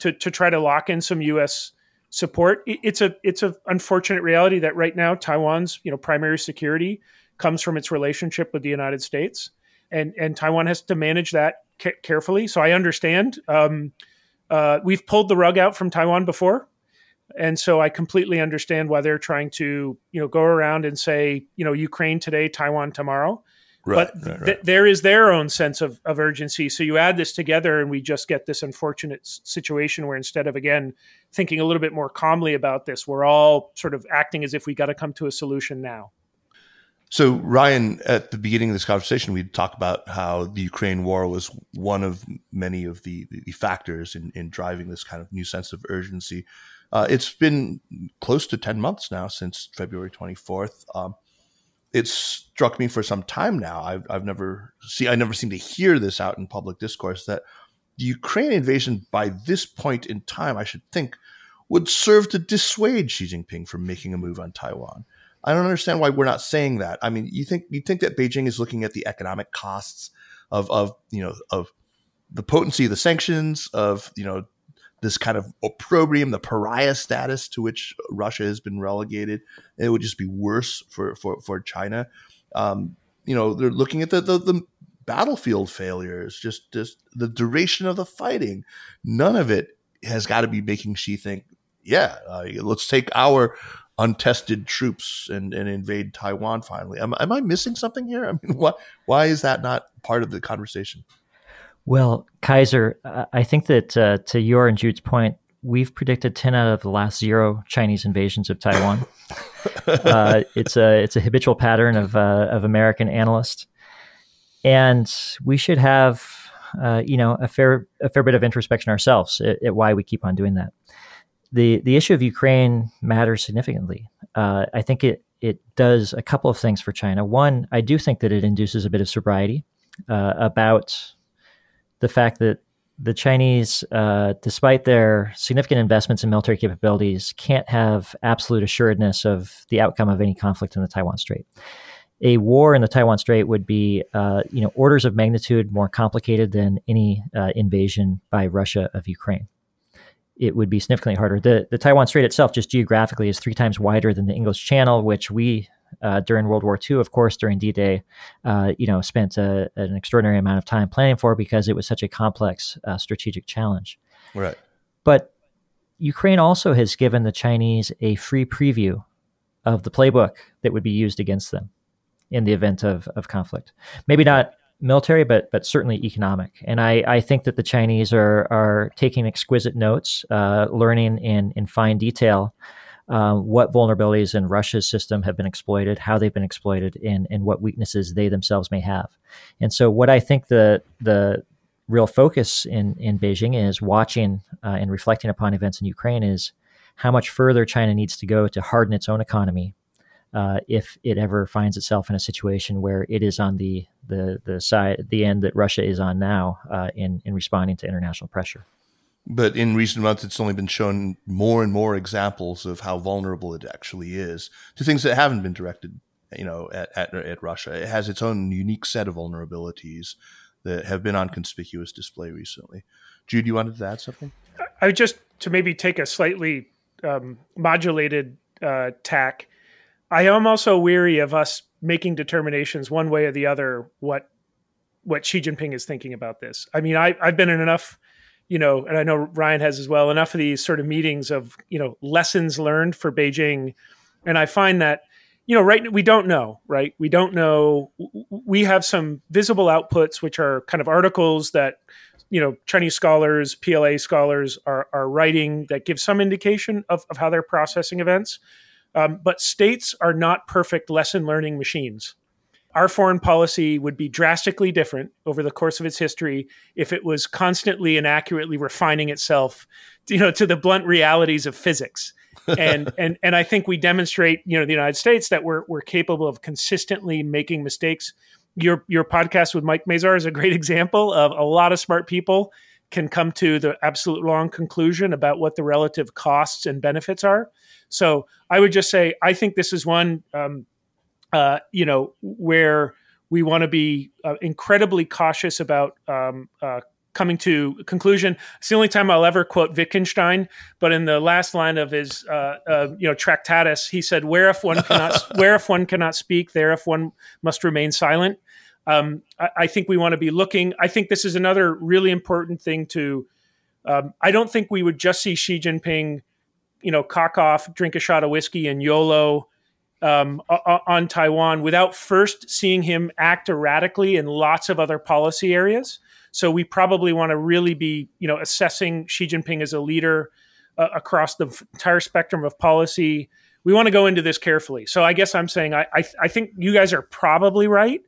to to try to lock in some U.S support. It's a it's an unfortunate reality that right now Taiwan's you know primary security comes from its relationship with the United States, and and Taiwan has to manage that ca- carefully. So I understand. Um, uh, we've pulled the rug out from Taiwan before, and so I completely understand why they're trying to you know go around and say you know Ukraine today, Taiwan tomorrow. Right, but right, right. There is their own sense of, of urgency. So you add this together, and we just get this unfortunate situation where instead of again thinking a little bit more calmly about this, we're all sort of acting as if we got to come to a solution now. So Ryan, at the beginning of this conversation, we talked about how the Ukraine war was one of many of the, the factors in, in driving this kind of new sense of urgency. Uh, it's been close to 10 months now since February 24th. Um, it's struck me for some time now. I've, I've never see I never seem to hear this out in public discourse that the Ukraine invasion by this point in time, I should think, would serve to dissuade Xi Jinping from making a move on Taiwan. I don't understand why we're not saying that. I mean, you think you think that Beijing is looking at the economic costs of of you know of the potency of the sanctions of you know this kind of opprobrium, the pariah status to which Russia has been relegated. It would just be worse for for for China. Um, you know, they're looking at the, the, the battlefield failures, just just the duration of the fighting. None of it has got to be making Xi think, yeah, uh, let's take our untested troops and, and invade Taiwan finally. Am, am I missing something here? I mean, why why is that not part of the conversation? Well, Kaiser, I think that uh, to your and Jude's point, we've predicted 10 out of the last zero Chinese invasions of Taiwan. uh, it's a it's a habitual pattern of uh, of American analysts, and we should have uh, you know a fair a fair bit of introspection ourselves at, at, why we keep on doing that. the The issue of Ukraine matters significantly. Uh, I think it it does a couple of things for China. One, I do think that it induces a bit of sobriety uh, about the fact that the Chinese, uh, despite their significant investments in military capabilities, can't have absolute assuredness of the outcome of any conflict in the Taiwan Strait. A war in the Taiwan Strait would be, uh, you know, orders of magnitude more complicated than any uh, invasion by Russia of Ukraine. It would be significantly harder. The the Taiwan Strait itself, just geographically, is three times wider than the English Channel, which we uh, during World War II, of course, during D-Day, uh, you know, spent a, an extraordinary amount of time planning for because it was such a complex uh, strategic challenge. Right. But Ukraine also has given the Chinese a free preview of the playbook that would be used against them. in the event of, of conflict. Maybe not military, but but certainly economic. And I, I think that the Chinese are are taking exquisite notes, uh, learning in in fine detail uh, what vulnerabilities in Russia's system have been exploited, how they've been exploited, and and what weaknesses they themselves may have. And so, what I think the the real focus in in Beijing is watching uh, and reflecting upon events in Ukraine is how much further China needs to go to harden its own economy uh, if it ever finds itself in a situation where it is on the the the side the end that Russia is on now uh, in in responding to international pressure. But in recent months, it's only been shown more and more examples of how vulnerable it actually is to things that haven't been directed, you know, at, at, at Russia. It has its own unique set of vulnerabilities that have been on conspicuous display recently. Jude, you wanted to add something? I just to maybe take a slightly um, modulated uh, tack I am also weary of us making determinations one way or the other what what Xi Jinping is thinking about this. I mean, I, I've been in enough, you know, and I know Ryan has as well, enough of these sort of meetings of, you know, lessons learned for Beijing. And I find that, you know, right, we don't know, right? We don't know. We have some visible outputs, which are kind of articles that, you know, Chinese scholars, PLA scholars are, are writing that give some indication of, of how they're processing events. Um, but states are not perfect lesson learning machines. Our foreign policy would be drastically different over the course of its history if it was constantly and accurately refining itself, you know, to the blunt realities of physics. and and and I think we demonstrate, you know, the United States that we're we're capable of consistently making mistakes. Your your podcast with Mike Mazarr is a great example of a lot of smart people can come to the absolute wrong conclusion about what the relative costs and benefits are. So I would just say I think this is one, um, uh, you know, where we want to be uh, incredibly cautious about um, uh, coming to conclusion. It's the only time I'll ever quote Wittgenstein, but in the last line of his, uh, uh, you know, Tractatus, he said, "Where if one cannot, where if one cannot speak, there if one must remain silent." Um, I, I, think we want to be looking. I think this is another really important thing to. Um, I don't think we would just see Xi Jinping, you know, cock off, drink a shot of whiskey, and YOLO um, on Taiwan without first seeing him act erratically in lots of other policy areas. So we probably want to really be, you know, assessing Xi Jinping as a leader uh, across the entire spectrum of policy. We want to go into this carefully. So I guess I'm saying I, I, I think you guys are probably right.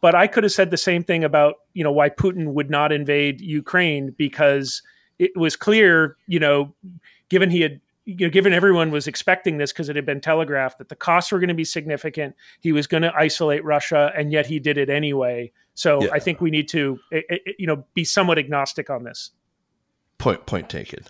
But I could have said the same thing about you know why Putin would not invade Ukraine because it was clear, you know, given he had you know, given everyone was expecting this because it had been telegraphed that the costs were going to be significant, he was going to isolate Russia, and yet he did it anyway. So yeah. I think we need to, eh, eh, eh, you know, be somewhat agnostic on this. Point point taken.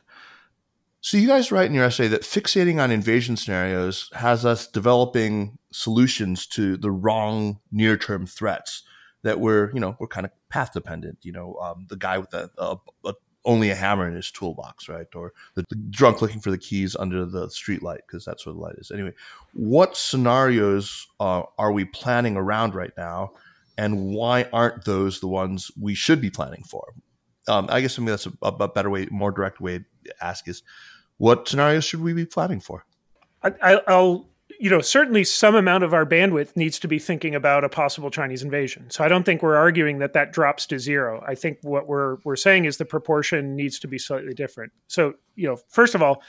So you guys write in your essay that fixating on invasion scenarios has us developing solutions to the wrong near-term threats that we're, you know, we're kind of path dependent. You know, um, the guy with uh, a, a, a, only a hammer in his toolbox, right? Or the, the drunk looking for the keys under the street light because that's where the light is. Anyway, what scenarios uh, are we planning around right now, and why aren't those the ones we should be planning for? Um, I guess mean that's a, a, better way, more direct way to ask is, what scenarios should we be planning for? I, I'll, you know, certainly some amount of our bandwidth needs to be thinking about a possible Chinese invasion. So I don't think we're arguing that that drops to zero. I think what we're we're saying is the proportion needs to be slightly different. So you know, first of all,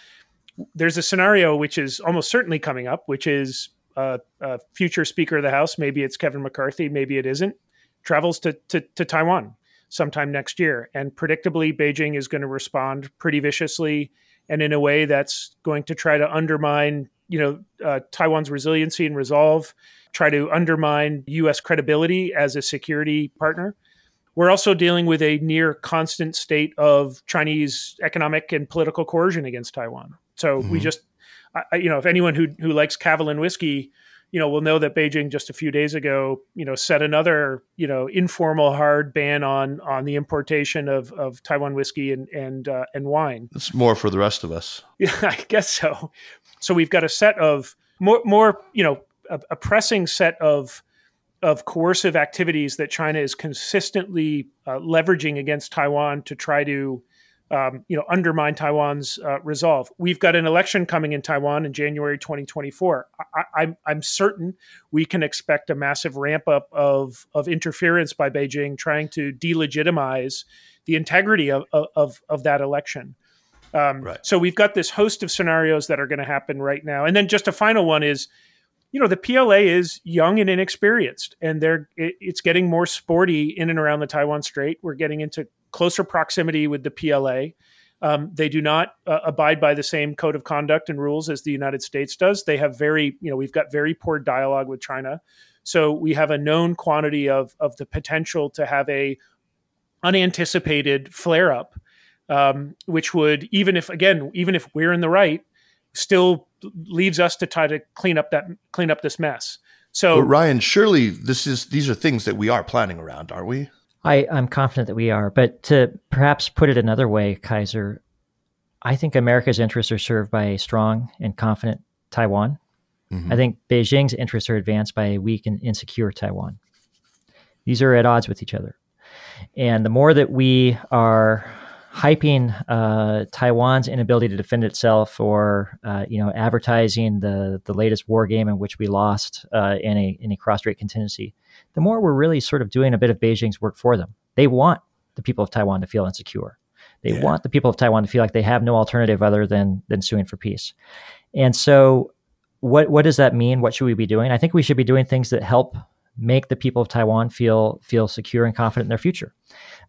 there's a scenario which is almost certainly coming up, which is a, a future Speaker of the House. Maybe it's Kevin McCarthy. Maybe it isn't. Travels to, to, to Taiwan sometime next year. And predictably, Beijing is going to respond pretty viciously and in a way that's going to try to undermine, you know, uh, Taiwan's resiliency and resolve, try to undermine U.S. credibility as a security partner. We're also dealing with a near constant state of Chinese economic and political coercion against Taiwan. So mm-hmm. we just, I, you know, if anyone who who likes Kavalan whiskey you know, we'll know that Beijing just a few days ago, you know, set another, you know, informal hard ban on on the importation of, of Taiwan whiskey and and uh, and wine. It's more for the rest of us. Yeah, I guess so. So we've got a set of more more, you know, a, a pressing set of of coercive activities that China is consistently uh, leveraging against Taiwan to try to um, you know, undermine Taiwan's uh, resolve. We've got an election coming in Taiwan in January 2024. I, am I'm certain we can expect a massive ramp up of of interference by Beijing, trying to delegitimize the integrity of of, of that election. Um, right. So we've got this host of scenarios that are going to happen right now, and then just a final one is you know the PLA is young and inexperienced, and they're it, it's getting more sporty in and around the Taiwan Strait. We're getting into closer proximity with the PLA. Um, they do not uh, abide by the same code of conduct and rules as the United States does. They have very, you know, we've got very poor dialogue with China. So we have a known quantity of of the potential to have a unanticipated flare up, um, which would even if again even if we're in the right, still leaves us to try to clean up that clean up this mess. So but Ryan, surely this is these are things that we are planning around, aren't we? I, I'm confident that we are. But to perhaps put it another way, Kaiser, I think America's interests are served by a strong and confident Taiwan. Mm-hmm. I think Beijing's interests are advanced by a weak and insecure Taiwan. These are at odds with each other. And the more that we are hyping uh, Taiwan's inability to defend itself, or uh, you know, advertising the the latest war game in which we lost uh, in a in a cross strait contingency, the more we're really sort of doing a bit of Beijing's work for them. They want the people of Taiwan to feel insecure. They yeah. want the people of Taiwan to feel like they have no alternative other than than suing for peace. And so, what what does that mean? What should we be doing? I think we should be doing things that help make the people of Taiwan feel feel secure and confident in their future.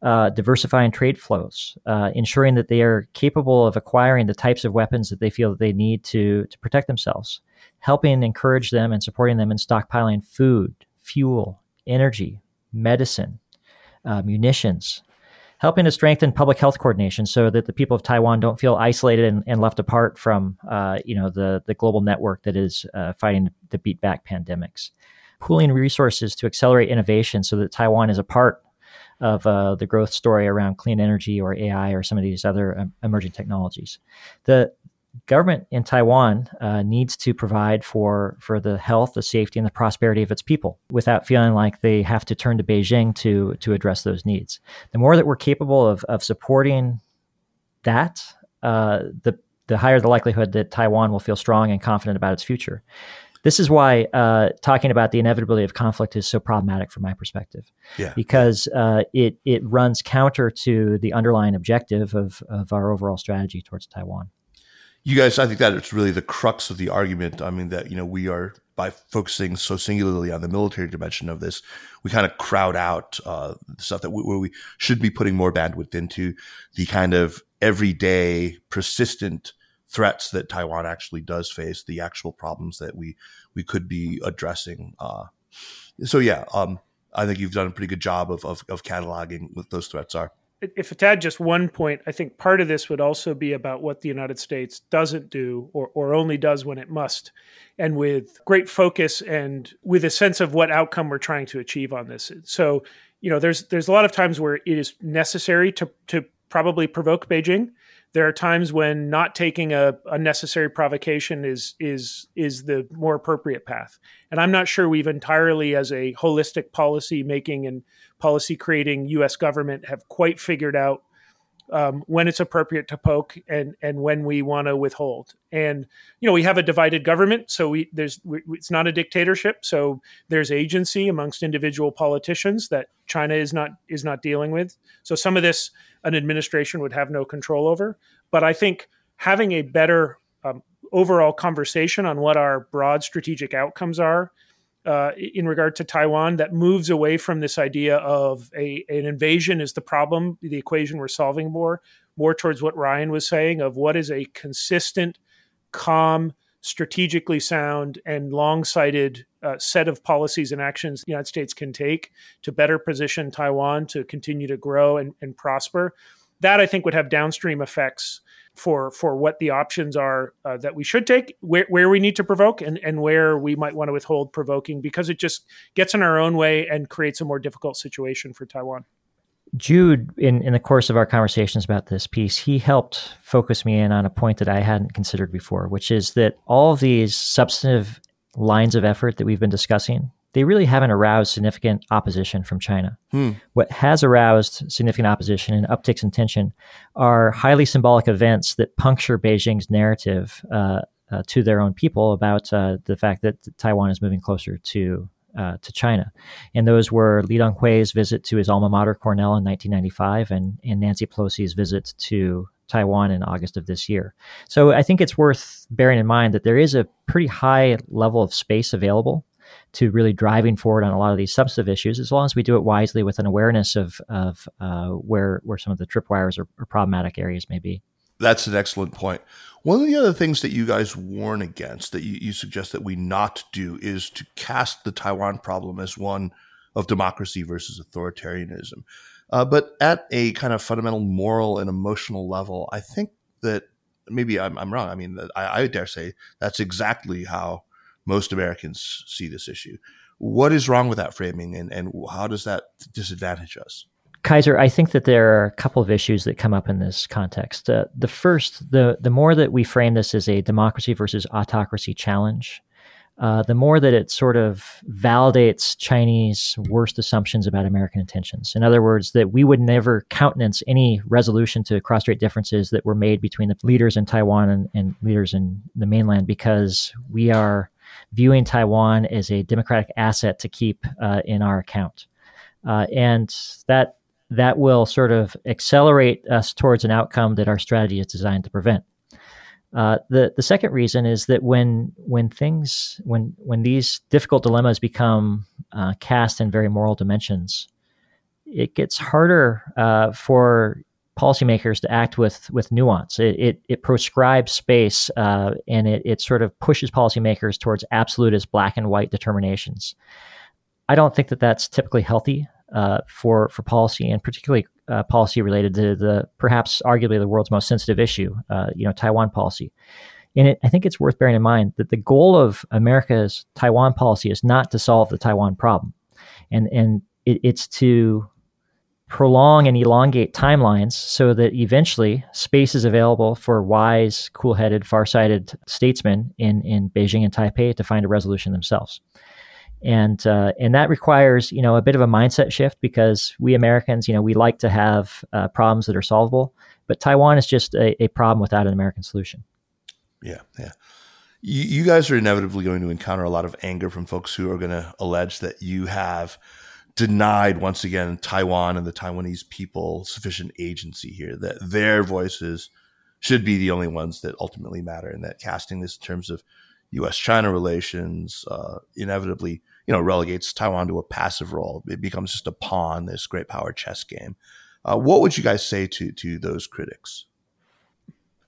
Uh, diversifying trade flows, uh, ensuring that they are capable of acquiring the types of weapons that they feel that they need to to protect themselves, helping encourage them and supporting them in stockpiling food, fuel, energy, medicine, uh, munitions. Helping to strengthen public health coordination so that the people of Taiwan don't feel isolated and, and left apart from, uh, you know, the the global network that is uh, fighting to beat back pandemics pooling resources to accelerate innovation so that Taiwan is a part of uh, the growth story around clean energy or AI or some of these other um, emerging technologies. The government in Taiwan uh, needs to provide for for the health, the safety, and the prosperity of its people without feeling like they have to turn to Beijing to to address those needs. The more that we're capable of of supporting that, uh, the the higher the likelihood that Taiwan will feel strong and confident about its future. This is why uh, talking about the inevitability of conflict is so problematic from my perspective. Yeah. Because uh, it it runs counter to the underlying objective of of our overall strategy towards Taiwan. You guys, I think that it's really the crux of the argument. I mean that you know we are by focusing so singularly on the military dimension of this, we kind of crowd out uh, stuff that we, where we should be putting more bandwidth into the kind of everyday, persistent threats that Taiwan actually does face, the actual problems that we we could be addressing. Uh, so yeah, um, I think you've done a pretty good job of, of, of cataloging what those threats are. If to add just one point, I think part of this would also be about what the United States doesn't do or, or only does when it must, and with great focus and with a sense of what outcome we're trying to achieve on this. So, you know, there's there's a lot of times where it is necessary to to probably provoke Beijing there are times when not taking a unnecessary provocation is is is the more appropriate path. And I'm not sure we've entirely, as a holistic policy making and policy creating U.S. government, have quite figured out um, when it's appropriate to poke and and when we want to withhold. And you know, we have a divided government, so we there's we, it's not a dictatorship. So there's agency amongst individual politicians that China is not is not dealing with. So some of this an administration would have no control over. But I think having a better um, overall conversation on what our broad strategic outcomes are uh, in regard to Taiwan that moves away from this idea of a, an invasion is the problem, the equation we're solving more, more towards what Ryan was saying of what is a consistent, calm, strategically sound and long-sighted uh, set of policies and actions the United States can take to better position Taiwan to continue to grow and, and prosper. That I think would have downstream effects for for what the options are uh, that we should take, where, where we need to provoke, and, and where we might want to withhold provoking, because it just gets in our own way and creates a more difficult situation for Taiwan. Jude, in, in the course of our conversations about this piece, he helped focus me in on a point that I hadn't considered before, which is that all of these substantive lines of effort that we've been discussing they really haven't aroused significant opposition from China. Hmm. What has aroused significant opposition and upticks in tension are highly symbolic events that puncture Beijing's narrative uh, uh, to their own people about uh, the fact that Taiwan is moving closer to uh, to China. And those were Lee Teng-hui's visit to his alma mater, Cornell, in 1995, and, and Nancy Pelosi's visit to Taiwan in August of this year. So I think it's worth bearing in mind that there is a pretty high level of space available to really driving forward on a lot of these substantive issues, as long as we do it wisely with an awareness of, of uh, where, where some of the tripwires or, or problematic areas may be. That's an excellent point. One of the other things that you guys warn against, that you, you, suggest that we not do, is to cast the Taiwan problem as one of democracy versus authoritarianism. Uh, but at a kind of fundamental moral and emotional level, I think that maybe I'm, I'm wrong. I mean, I, I dare say that's exactly how most Americans see this issue. What is wrong with that framing, and, and how does that disadvantage us? Kaiser, I think that there are a couple of issues that come up in this context. Uh, the first, the the more that we frame this as a democracy versus autocracy challenge, uh, the more that it sort of validates Chinese worst assumptions about American intentions. In other words, that we would never countenance any resolution to cross strait differences that were made between the leaders in Taiwan and, and leaders in the mainland because we are viewing Taiwan as a democratic asset to keep uh, in our account. Uh, and that that will sort of accelerate us towards an outcome that our strategy is designed to prevent. Uh, the the second reason is that when when things when when these difficult dilemmas become uh, cast in very moral dimensions, it gets harder uh, for policymakers to act with with nuance. It it, it proscribes space uh, and it it sort of pushes policymakers towards absolutist black and white determinations. I don't think that that's typically healthy uh, for for policy, and particularly uh, policy related to the perhaps arguably the world's most sensitive issue, uh, you know, Taiwan policy. And it, I think it's worth bearing in mind that the goal of America's Taiwan policy is not to solve the Taiwan problem, and and it, it's to prolong and elongate timelines so that eventually space is available for wise, cool-headed, far-sighted statesmen in in Beijing and Taipei to find a resolution themselves and uh, and that requires you know a bit of a mindset shift because we Americans you know we like to have uh, problems that are solvable, but Taiwan is just a, a, problem without an American solution. Yeah, yeah. You guys are inevitably going to encounter a lot of anger from folks who are going to allege that you have denied once again Taiwan and the Taiwanese people sufficient agency here, that their voices should be the only ones that ultimately matter, and that casting this in terms of U.S. China relations uh, inevitably you know, relegates Taiwan to a passive role. It becomes just a pawn, this great power chess game. Uh, what would you guys say to to those critics?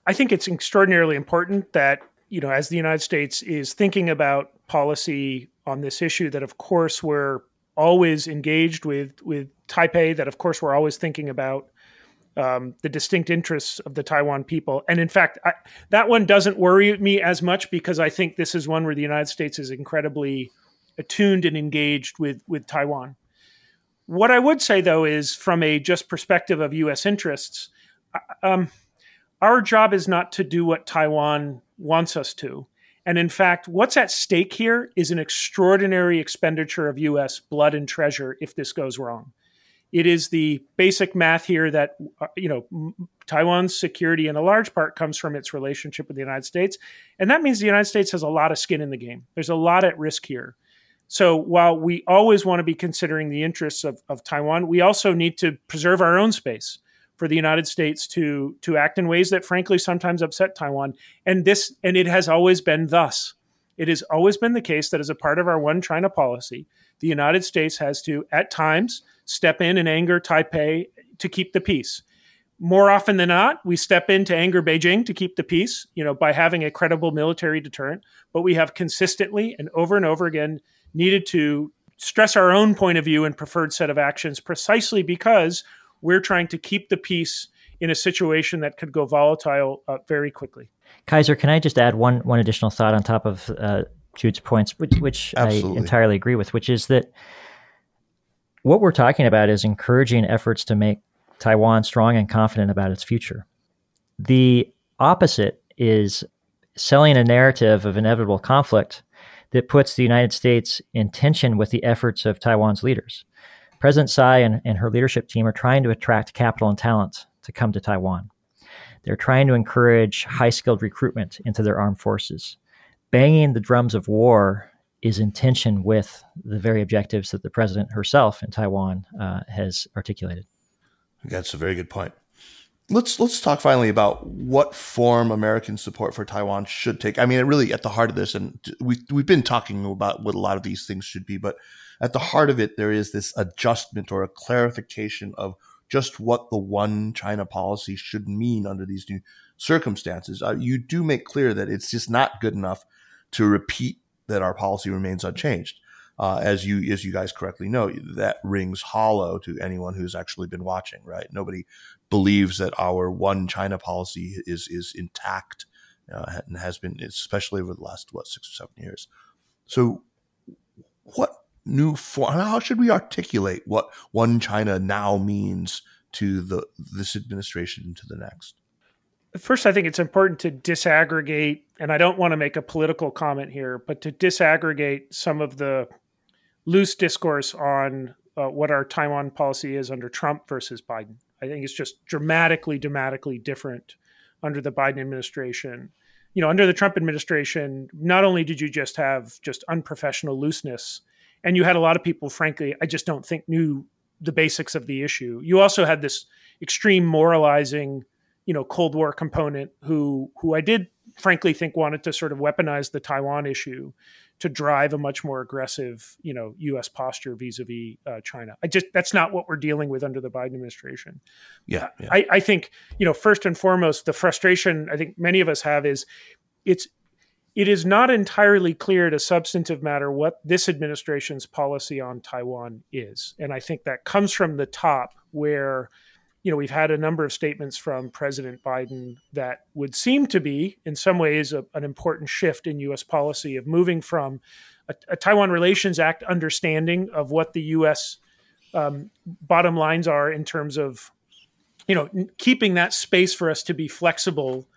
I think it's extraordinarily important that you know, as the United States is thinking about policy on this issue, that of course we're always engaged with with Taipei. That of course we're always thinking about um, the distinct interests of the Taiwan people. And in fact, I, that one doesn't worry me as much because I think this is one where the United States is incredibly attuned and engaged with with Taiwan. What I would say though is from a just perspective of U.S. interests, uh, um, our job is not to do what Taiwan wants us to. And in fact, what's at stake here is an extraordinary expenditure of U.S. blood and treasure if this goes wrong. It is the basic math here that uh, you know Taiwan's security in a large part comes from its relationship with the United States, and that means the United States has a lot of skin in the game. There's a lot at risk here. So while we always want to be considering the interests of, of Taiwan, we also need to preserve our own space for the United States to to act in ways that frankly sometimes upset Taiwan. And this and it has always been thus. It has always been the case that as a part of our one China policy, the United States has to at times step in and anger Taipei to keep the peace. More often than not, we step in to anger Beijing to keep the peace, you know, by having a credible military deterrent, but we have consistently and over and over again needed to stress our own point of view and preferred set of actions precisely because we're trying to keep the peace in a situation that could go volatile uh, very quickly. Kaiser, can I just add one one additional thought on top of uh, Jude's points, which, which I entirely agree with, which is that what we're talking about is encouraging efforts to make Taiwan strong and confident about its future. The opposite is selling a narrative of inevitable conflict that puts the United States in tension with the efforts of Taiwan's leaders. President Tsai and, and her leadership team are trying to attract capital and talent to come to Taiwan. They're trying to encourage high skilled recruitment into their armed forces. Banging the drums of war is in tension with the very objectives that the president herself in Taiwan uh, has articulated. That's a very good point. Let's let's talk finally about what form American support for Taiwan should take. I mean, really at the heart of this, and we we've been talking about what a lot of these things should be, but at the heart of it, there is this adjustment or a clarification of just what the one China policy should mean under these new circumstances. Uh, you do make clear that it's just not good enough to repeat that our policy remains unchanged. Uh, as you as you guys correctly know, that rings hollow to anyone who's actually been watching. Right? Nobody believes that our one China policy is is intact uh, and has been, especially over the last what six or seven years. So, what new form? How should we articulate what one China now means to the this administration and to the next? First, I think it's important to disaggregate, and I don't want to make a political comment here, but to disaggregate some of the loose discourse on uh, what our Taiwan policy is under Trump versus Biden. I think it's just dramatically, dramatically different under the Biden administration. You know, under the Trump administration, not only did you just have just unprofessional looseness, and you had a lot of people, frankly, I just don't think knew the basics of the issue. You also had this extreme moralizing, you know, Cold War component who who I did frankly think wanted to sort of weaponize the Taiwan issue to drive a much more aggressive, you know, U.S. posture vis-a-vis uh, China. I just that's not what we're dealing with under the Biden administration. Yeah, yeah. I, I think you know first and foremost the frustration I think many of us have is it's it is not entirely clear to substantive matter what this administration's policy on Taiwan is. And I think that comes from the top, where, you know, we've had a number of statements from President Biden that would seem to be, in some ways, a, an important shift in U.S. policy of moving from a, a Taiwan Relations Act understanding of what the U.S. Um, bottom lines are in terms of, you know, keeping that space for us to be flexible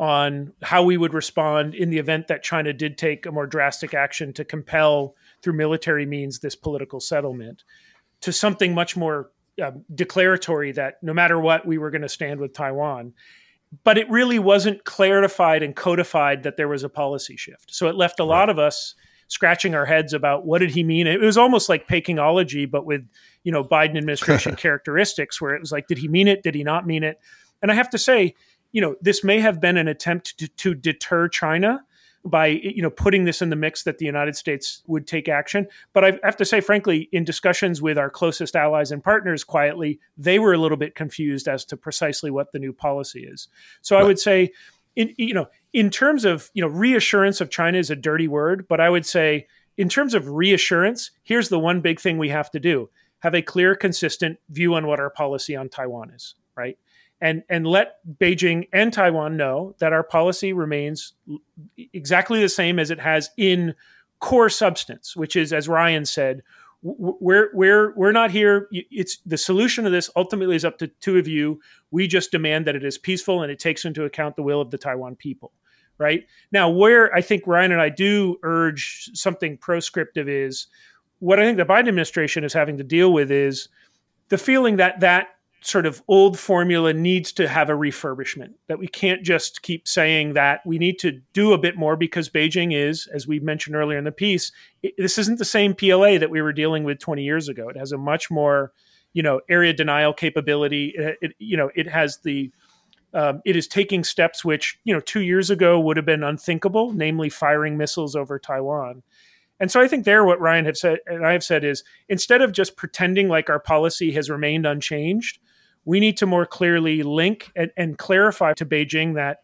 on how we would respond in the event that China did take a more drastic action to compel, through military means, this political settlement, to something much more uh, declaratory that no matter what, we were going to stand with Taiwan. But it really wasn't clarified and codified that there was a policy shift. So it left a lot of us scratching our heads about what did he mean. It was almost like Pekingology, but with you know Biden administration characteristics, where it was like, did he mean it? Did he not mean it? And I have to say, you know, this may have been an attempt to, to deter China by you know putting this in the mix that the United States would take action. But I have to say, frankly, in discussions with our closest allies and partners, quietly, they were a little bit confused as to precisely what the new policy is. So. I would say, in you know, in terms of you know, reassurance of China is a dirty word, but I would say, in terms of reassurance, here's the one big thing we have to do: have a clear, consistent view on what our policy on Taiwan is. Right and and let Beijing and Taiwan know that our policy remains exactly the same as it has in core substance, which is, as Ryan said, we're we're we're not here. It's the solution to this ultimately is up to two of you. We just demand that it is peaceful and it takes into account the will of the Taiwan people. Right now, where I think Ryan and I do urge something proscriptive is what I think the Biden administration is having to deal with is the feeling that that sort of old formula needs to have a refurbishment that we can't just keep saying that we need to do a bit more because beijing is as we mentioned earlier in the piece it, this isn't the same pla that we were dealing with 20 years ago. It has a much more you know area denial capability. It, it you know it has the um, it is taking steps which you know two years ago would have been unthinkable namely firing missiles over taiwan. And so I think there, what Ryan have said and I have said is instead of just pretending like our policy has remained unchanged, we need to more clearly link and, and clarify to Beijing that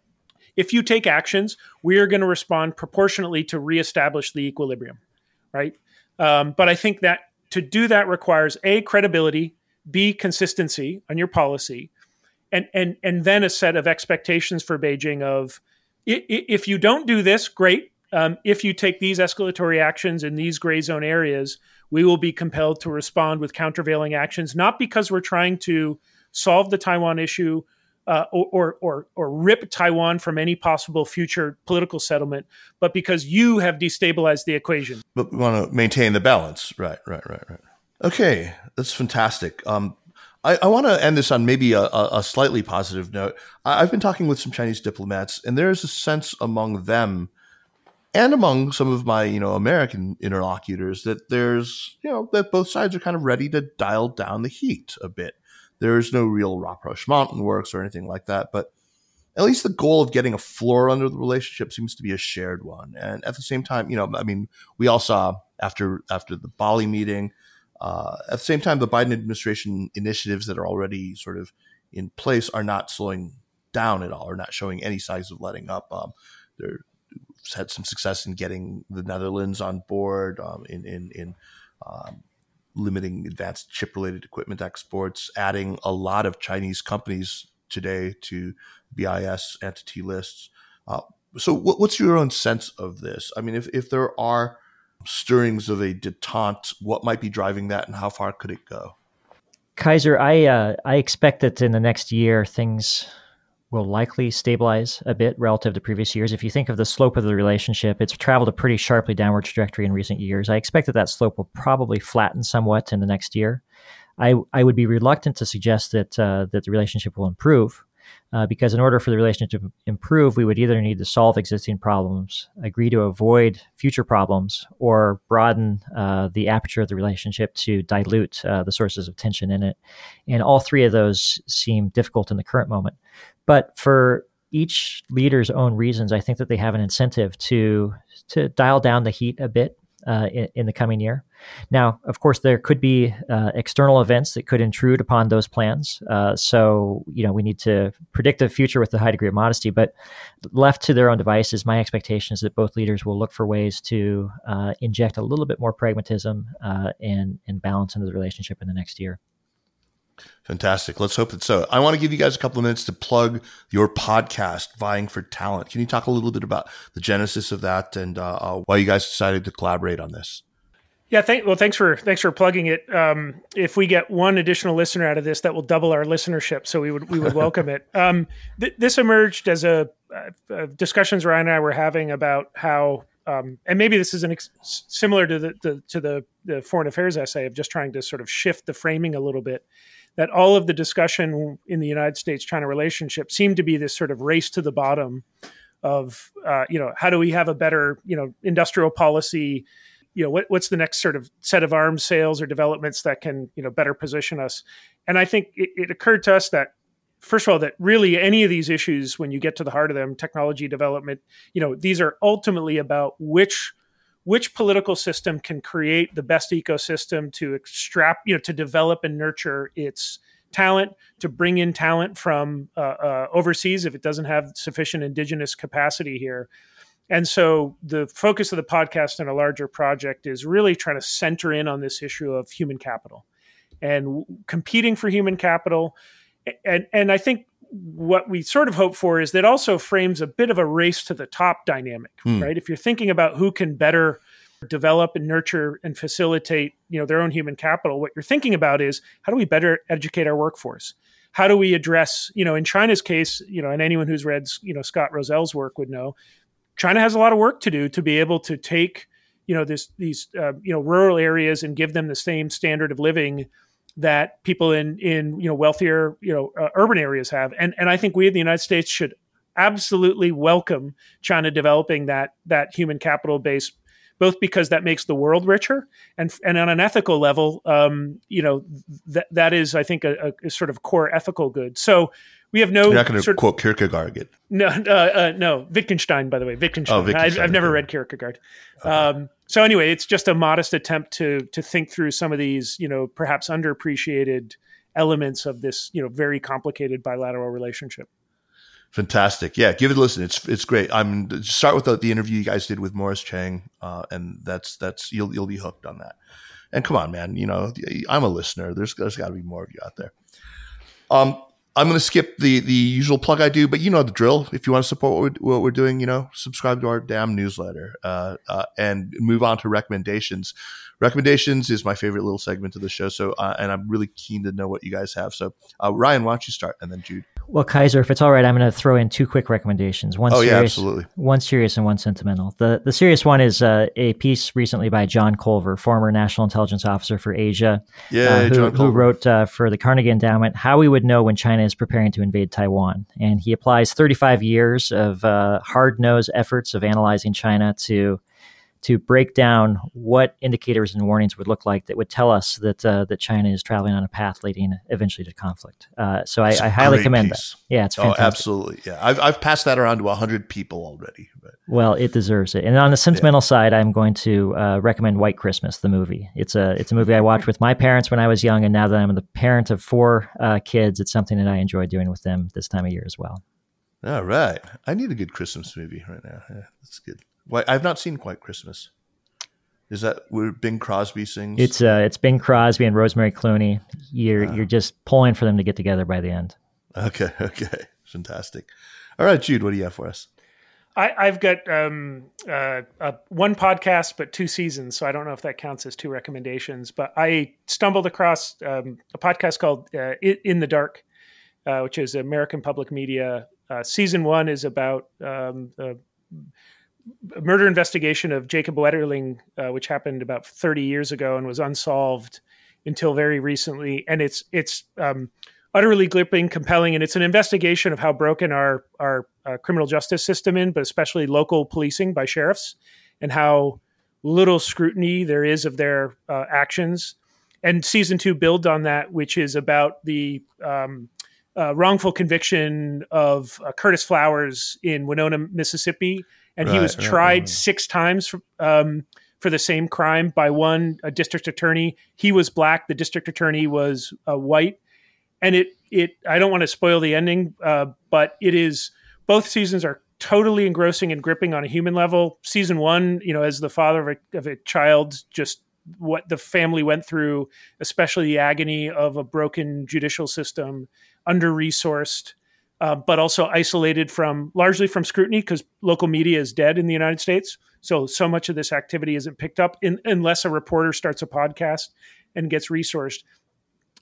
if you take actions, we are going to respond proportionately to reestablish the equilibrium, right? Um, but I think that to do that requires a credibility, b consistency on your policy, and and and then a set of expectations for Beijing of if you don't do this, great. Um, if you take these escalatory actions in these gray zone areas, we will be compelled to respond with countervailing actions, not because we're trying to solve the Taiwan issue uh, or, or, or rip Taiwan from any possible future political settlement, but because you have destabilized the equation. But we want to maintain the balance. Right, right, right, right. Okay, that's fantastic. Um, I, I want to end this on maybe a, a, slightly positive note. I, I've been talking with some Chinese diplomats, and there is a sense among them and among some of my you know American interlocutors that there's you know that both sides are kind of ready to dial down the heat a bit. There's no real rapprochement in works or anything like that, but at least the goal of getting a floor under the relationship seems to be a shared one. And at the same time, you know, I mean, we all saw after after the Bali meeting, uh, at the same time, the Biden administration initiatives that are already sort of in place are not slowing down at all, or not showing any signs of letting up. Um, they're had some success in getting the Netherlands on board um, in in, in um, limiting advanced chip related equipment exports, adding a lot of Chinese companies today to BIS entity lists. Uh, so, what, what's your own sense of this? I mean, if, if there are stirrings of a detente, what might be driving that, and how far could it go? Kaiser, I uh, I expect that in the next year things will likely stabilize a bit relative to previous years. If you think of the slope of the relationship, it's traveled a pretty sharply downward trajectory in recent years. I expect that that slope will probably flatten somewhat in the next year. I, I would be reluctant to suggest that uh, that the relationship will improve, uh, because in order for the relationship to improve, we would either need to solve existing problems, agree to avoid future problems, or broaden uh, the aperture of the relationship to dilute uh, the sources of tension in it. And all three of those seem difficult in the current moment. But for each leader's own reasons, I think that they have an incentive to to dial down the heat a bit uh, in, in, the coming year. Now, of course, there could be uh, external events that could intrude upon those plans. Uh, so, you know, we need to predict the future with a high degree of modesty. But left to their own devices, my expectation is that both leaders will look for ways to uh, inject a little bit more pragmatism uh, and and balance into the relationship in the next year. Fantastic. Let's hope that so. I want to give you guys a couple of minutes to plug your podcast, Vying for Talent. Can you talk a little bit about the genesis of that and uh, uh, why you guys decided to collaborate on this? Yeah, thank, well, thanks for thanks for plugging it. Um, if we get one additional listener out of this, that will double our listenership. So we would we would welcome it. Um, th- this emerged as a uh, discussions Ryan and I were having about how, um, and maybe this is an ex- similar to the, the to the, the foreign affairs essay of just trying to sort of shift the framing a little bit that all of the discussion in the United States China relationship seemed to be this sort of race to the bottom of uh, you know how do we have a better you know industrial policy? You know what, what's the next sort of set of arms sales or developments that can you know better position us? And i think it, it occurred to us that first of all that really any of these issues when you get to the heart of them technology development you know these are ultimately about which which political system can create the best ecosystem to extract, you know, to develop and nurture its talent, to bring in talent from uh, uh, overseas if it doesn't have sufficient indigenous capacity here. And so the focus of the podcast and a larger project is really trying to center in on this issue of human capital and competing for human capital. And, and I think what we sort of hope for is that also frames a bit of a race to the top dynamic, hmm. right? If you're thinking about who can better develop and nurture and facilitate, you know, their own human capital, what you're thinking about is how do we better educate our workforce? How do we address, you know, in China's case, you know, and anyone who's read, you know, Scott Rozelle's work would know, China has a lot of work to do to be able to take, you know, this these uh, you know rural areas and give them the same standard of living that people in in you know wealthier you know uh, urban areas have and and I think we in the United States should absolutely welcome China developing that that human capital base both because that makes the world richer and and on an ethical level um, you know that that is I think a, a, sort of core ethical good so we have no. You're not going to quote Kierkegaard again. No, uh, uh, no, Wittgenstein. By the way, Wittgenstein. Oh, Wittgenstein. I, have never read Kierkegaard. Okay. Um, so anyway, it's just a modest attempt to to think through some of these, you know, perhaps underappreciated elements of this, you know, very complicated bilateral relationship. Fantastic. Yeah, give it a listen. It's it's great. I'm start with the, the interview you guys did with Morris Chang, uh, and that's that's you'll you'll be hooked on that. And come on, man, you know I'm a listener. There's there's got to be more of you out there. Um, I'm going to skip the the usual plug I do, but you know the drill. If you want to support what we're, what we're doing, you know, subscribe to our damn newsletter uh, uh, and move on to recommendations. Recommendations is my favorite little segment of the show. So, uh, and I'm really keen to know what you guys have. So, uh, Ryan, why don't you start, and then Jude. Well, Kaiser, if it's all right, I'm going to throw in two quick recommendations. One oh, serious, yeah, absolutely. One serious and one sentimental. The the serious one is uh, a piece recently by John Culver, former National Intelligence Officer for Asia, Yeah, uh, who, John who wrote uh, for the Carnegie Endowment how we would know when China is preparing to invade Taiwan. And he applies 35 years of uh, hard nosed efforts of analyzing China to to break down what indicators and warnings would look like that would tell us that uh, that China is traveling on a path leading eventually to conflict. Uh, so I, I highly commend piece. that. Yeah, it's fantastic. Oh, absolutely. Yeah, I've I've passed that around to hundred people already. But Well, it deserves it. And on the sentimental side, I'm going to uh, recommend White Christmas, the movie. It's a it's a movie I watched with my parents when I was young, and now that I'm the parent of four uh, kids, it's something that I enjoy doing with them this time of year as well. all right, I need a good Christmas movie right now. Yeah, that's good. Why I've not seen White Christmas. Is that where Bing Crosby sings? It's uh, it's Bing Crosby and Rosemary Clooney. You're Ah. you're just pulling for them to get together by the end. okay. Okay, fantastic. All right, Jude, what do you have for us? I, I've got um, uh, uh, one podcast, but two seasons, so I don't know if that counts as two recommendations. But I stumbled across um, a podcast called uh, "In the Dark," uh, which is American Public Media. Uh, season one is about um, the murder investigation of Jacob Wetterling, uh, which happened about 30 years ago and was unsolved until very recently. And it's it's um, utterly gripping, compelling, and it's an investigation of how broken our our uh, criminal justice system in, but especially local policing by sheriffs, and how little scrutiny there is of their uh, actions. And season two builds on that, which is about the um, uh, wrongful conviction of uh, Curtis Flowers in Winona, Mississippi, and he was right, tried right. six times for, um, for the same crime by one a district attorney. He was black. The district attorney was uh, white, and it it. I don't want to spoil the ending, uh, but it is both seasons are totally engrossing and gripping on a human level. Season one, you know, as the father of a, of a child, just what the family went through, especially the agony of a broken judicial system, under resourced, uh, but also isolated from largely from scrutiny because local media is dead in the United States. So so much of this activity isn't picked up in, unless a reporter starts a podcast and gets resourced.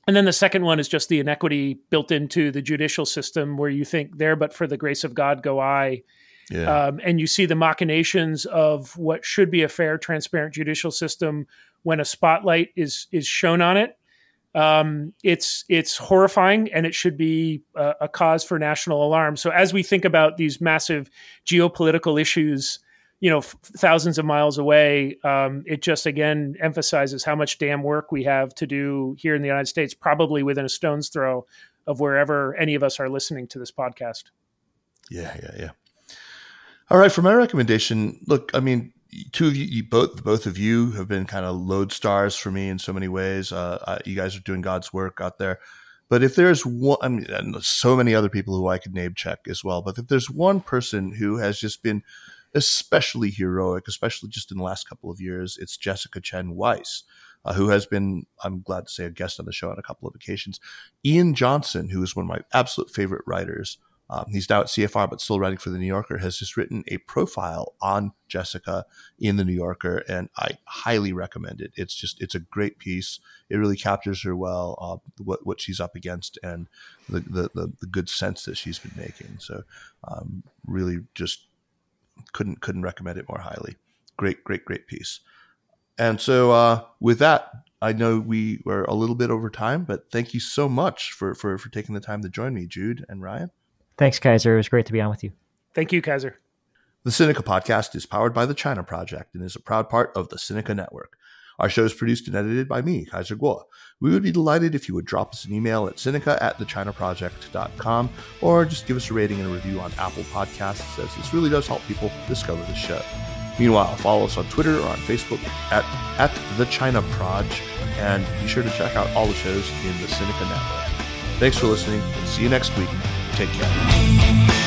And then the second one is just the inequity built into the judicial system, where you think there, but for the grace of God, go I. Yeah, Um, and you see the machinations of what should be a fair, transparent judicial system when a spotlight is is shown on it. Um, it's it's horrifying, and it should be a, a cause for national alarm. So as we think about these massive geopolitical issues, you know, f- thousands of miles away, um, it just again emphasizes how much damn work we have to do here in the United States, probably within a stone's throw of wherever any of us are listening to this podcast. yeah, yeah, yeah. All right, for my recommendation, look, I mean, two of you, you both, both of you have been kind of lodestars for me in so many ways. Uh, you guys are doing God's work out there. But if there's one, I mean, and so many other people who I could name check as well. But if there's one person who has just been especially heroic, especially just in the last couple of years, it's Jessica Chen Weiss, uh, who has been, I'm glad to say, a guest on the show on a couple of occasions. Ian Johnson, who is one of my absolute favorite writers, um, he's now at CFR, but still writing for the New Yorker, has just written a profile on Jessica in the New Yorker, and I highly recommend it. It's just, it's a great piece. It really captures her well, uh, what what she's up against, and the, the the the good sense that she's been making. So, um, really, just couldn't couldn't recommend it more highly. Great, great, great piece. And so, uh, with that, I know we were a little bit over time, but thank you so much for for for taking the time to join me, Jude and Ryan. Thanks, Kaiser. It was great to be on with you. Thank you, Kaiser. The Sinica podcast is powered by the China Project and is a proud part of the Sinica Network. Our show is produced and edited by me, Kaiser Kuo. We would be delighted if you would drop us an email at Sinica at thechinaproject.com or just give us a rating and a review on Apple Podcasts, as this really does help people discover the show. Meanwhile, follow us on Twitter or on Facebook at, at The China Proj, and be sure to check out all the shows in the Sinica Network. Thanks for listening, and see you next week. Take care.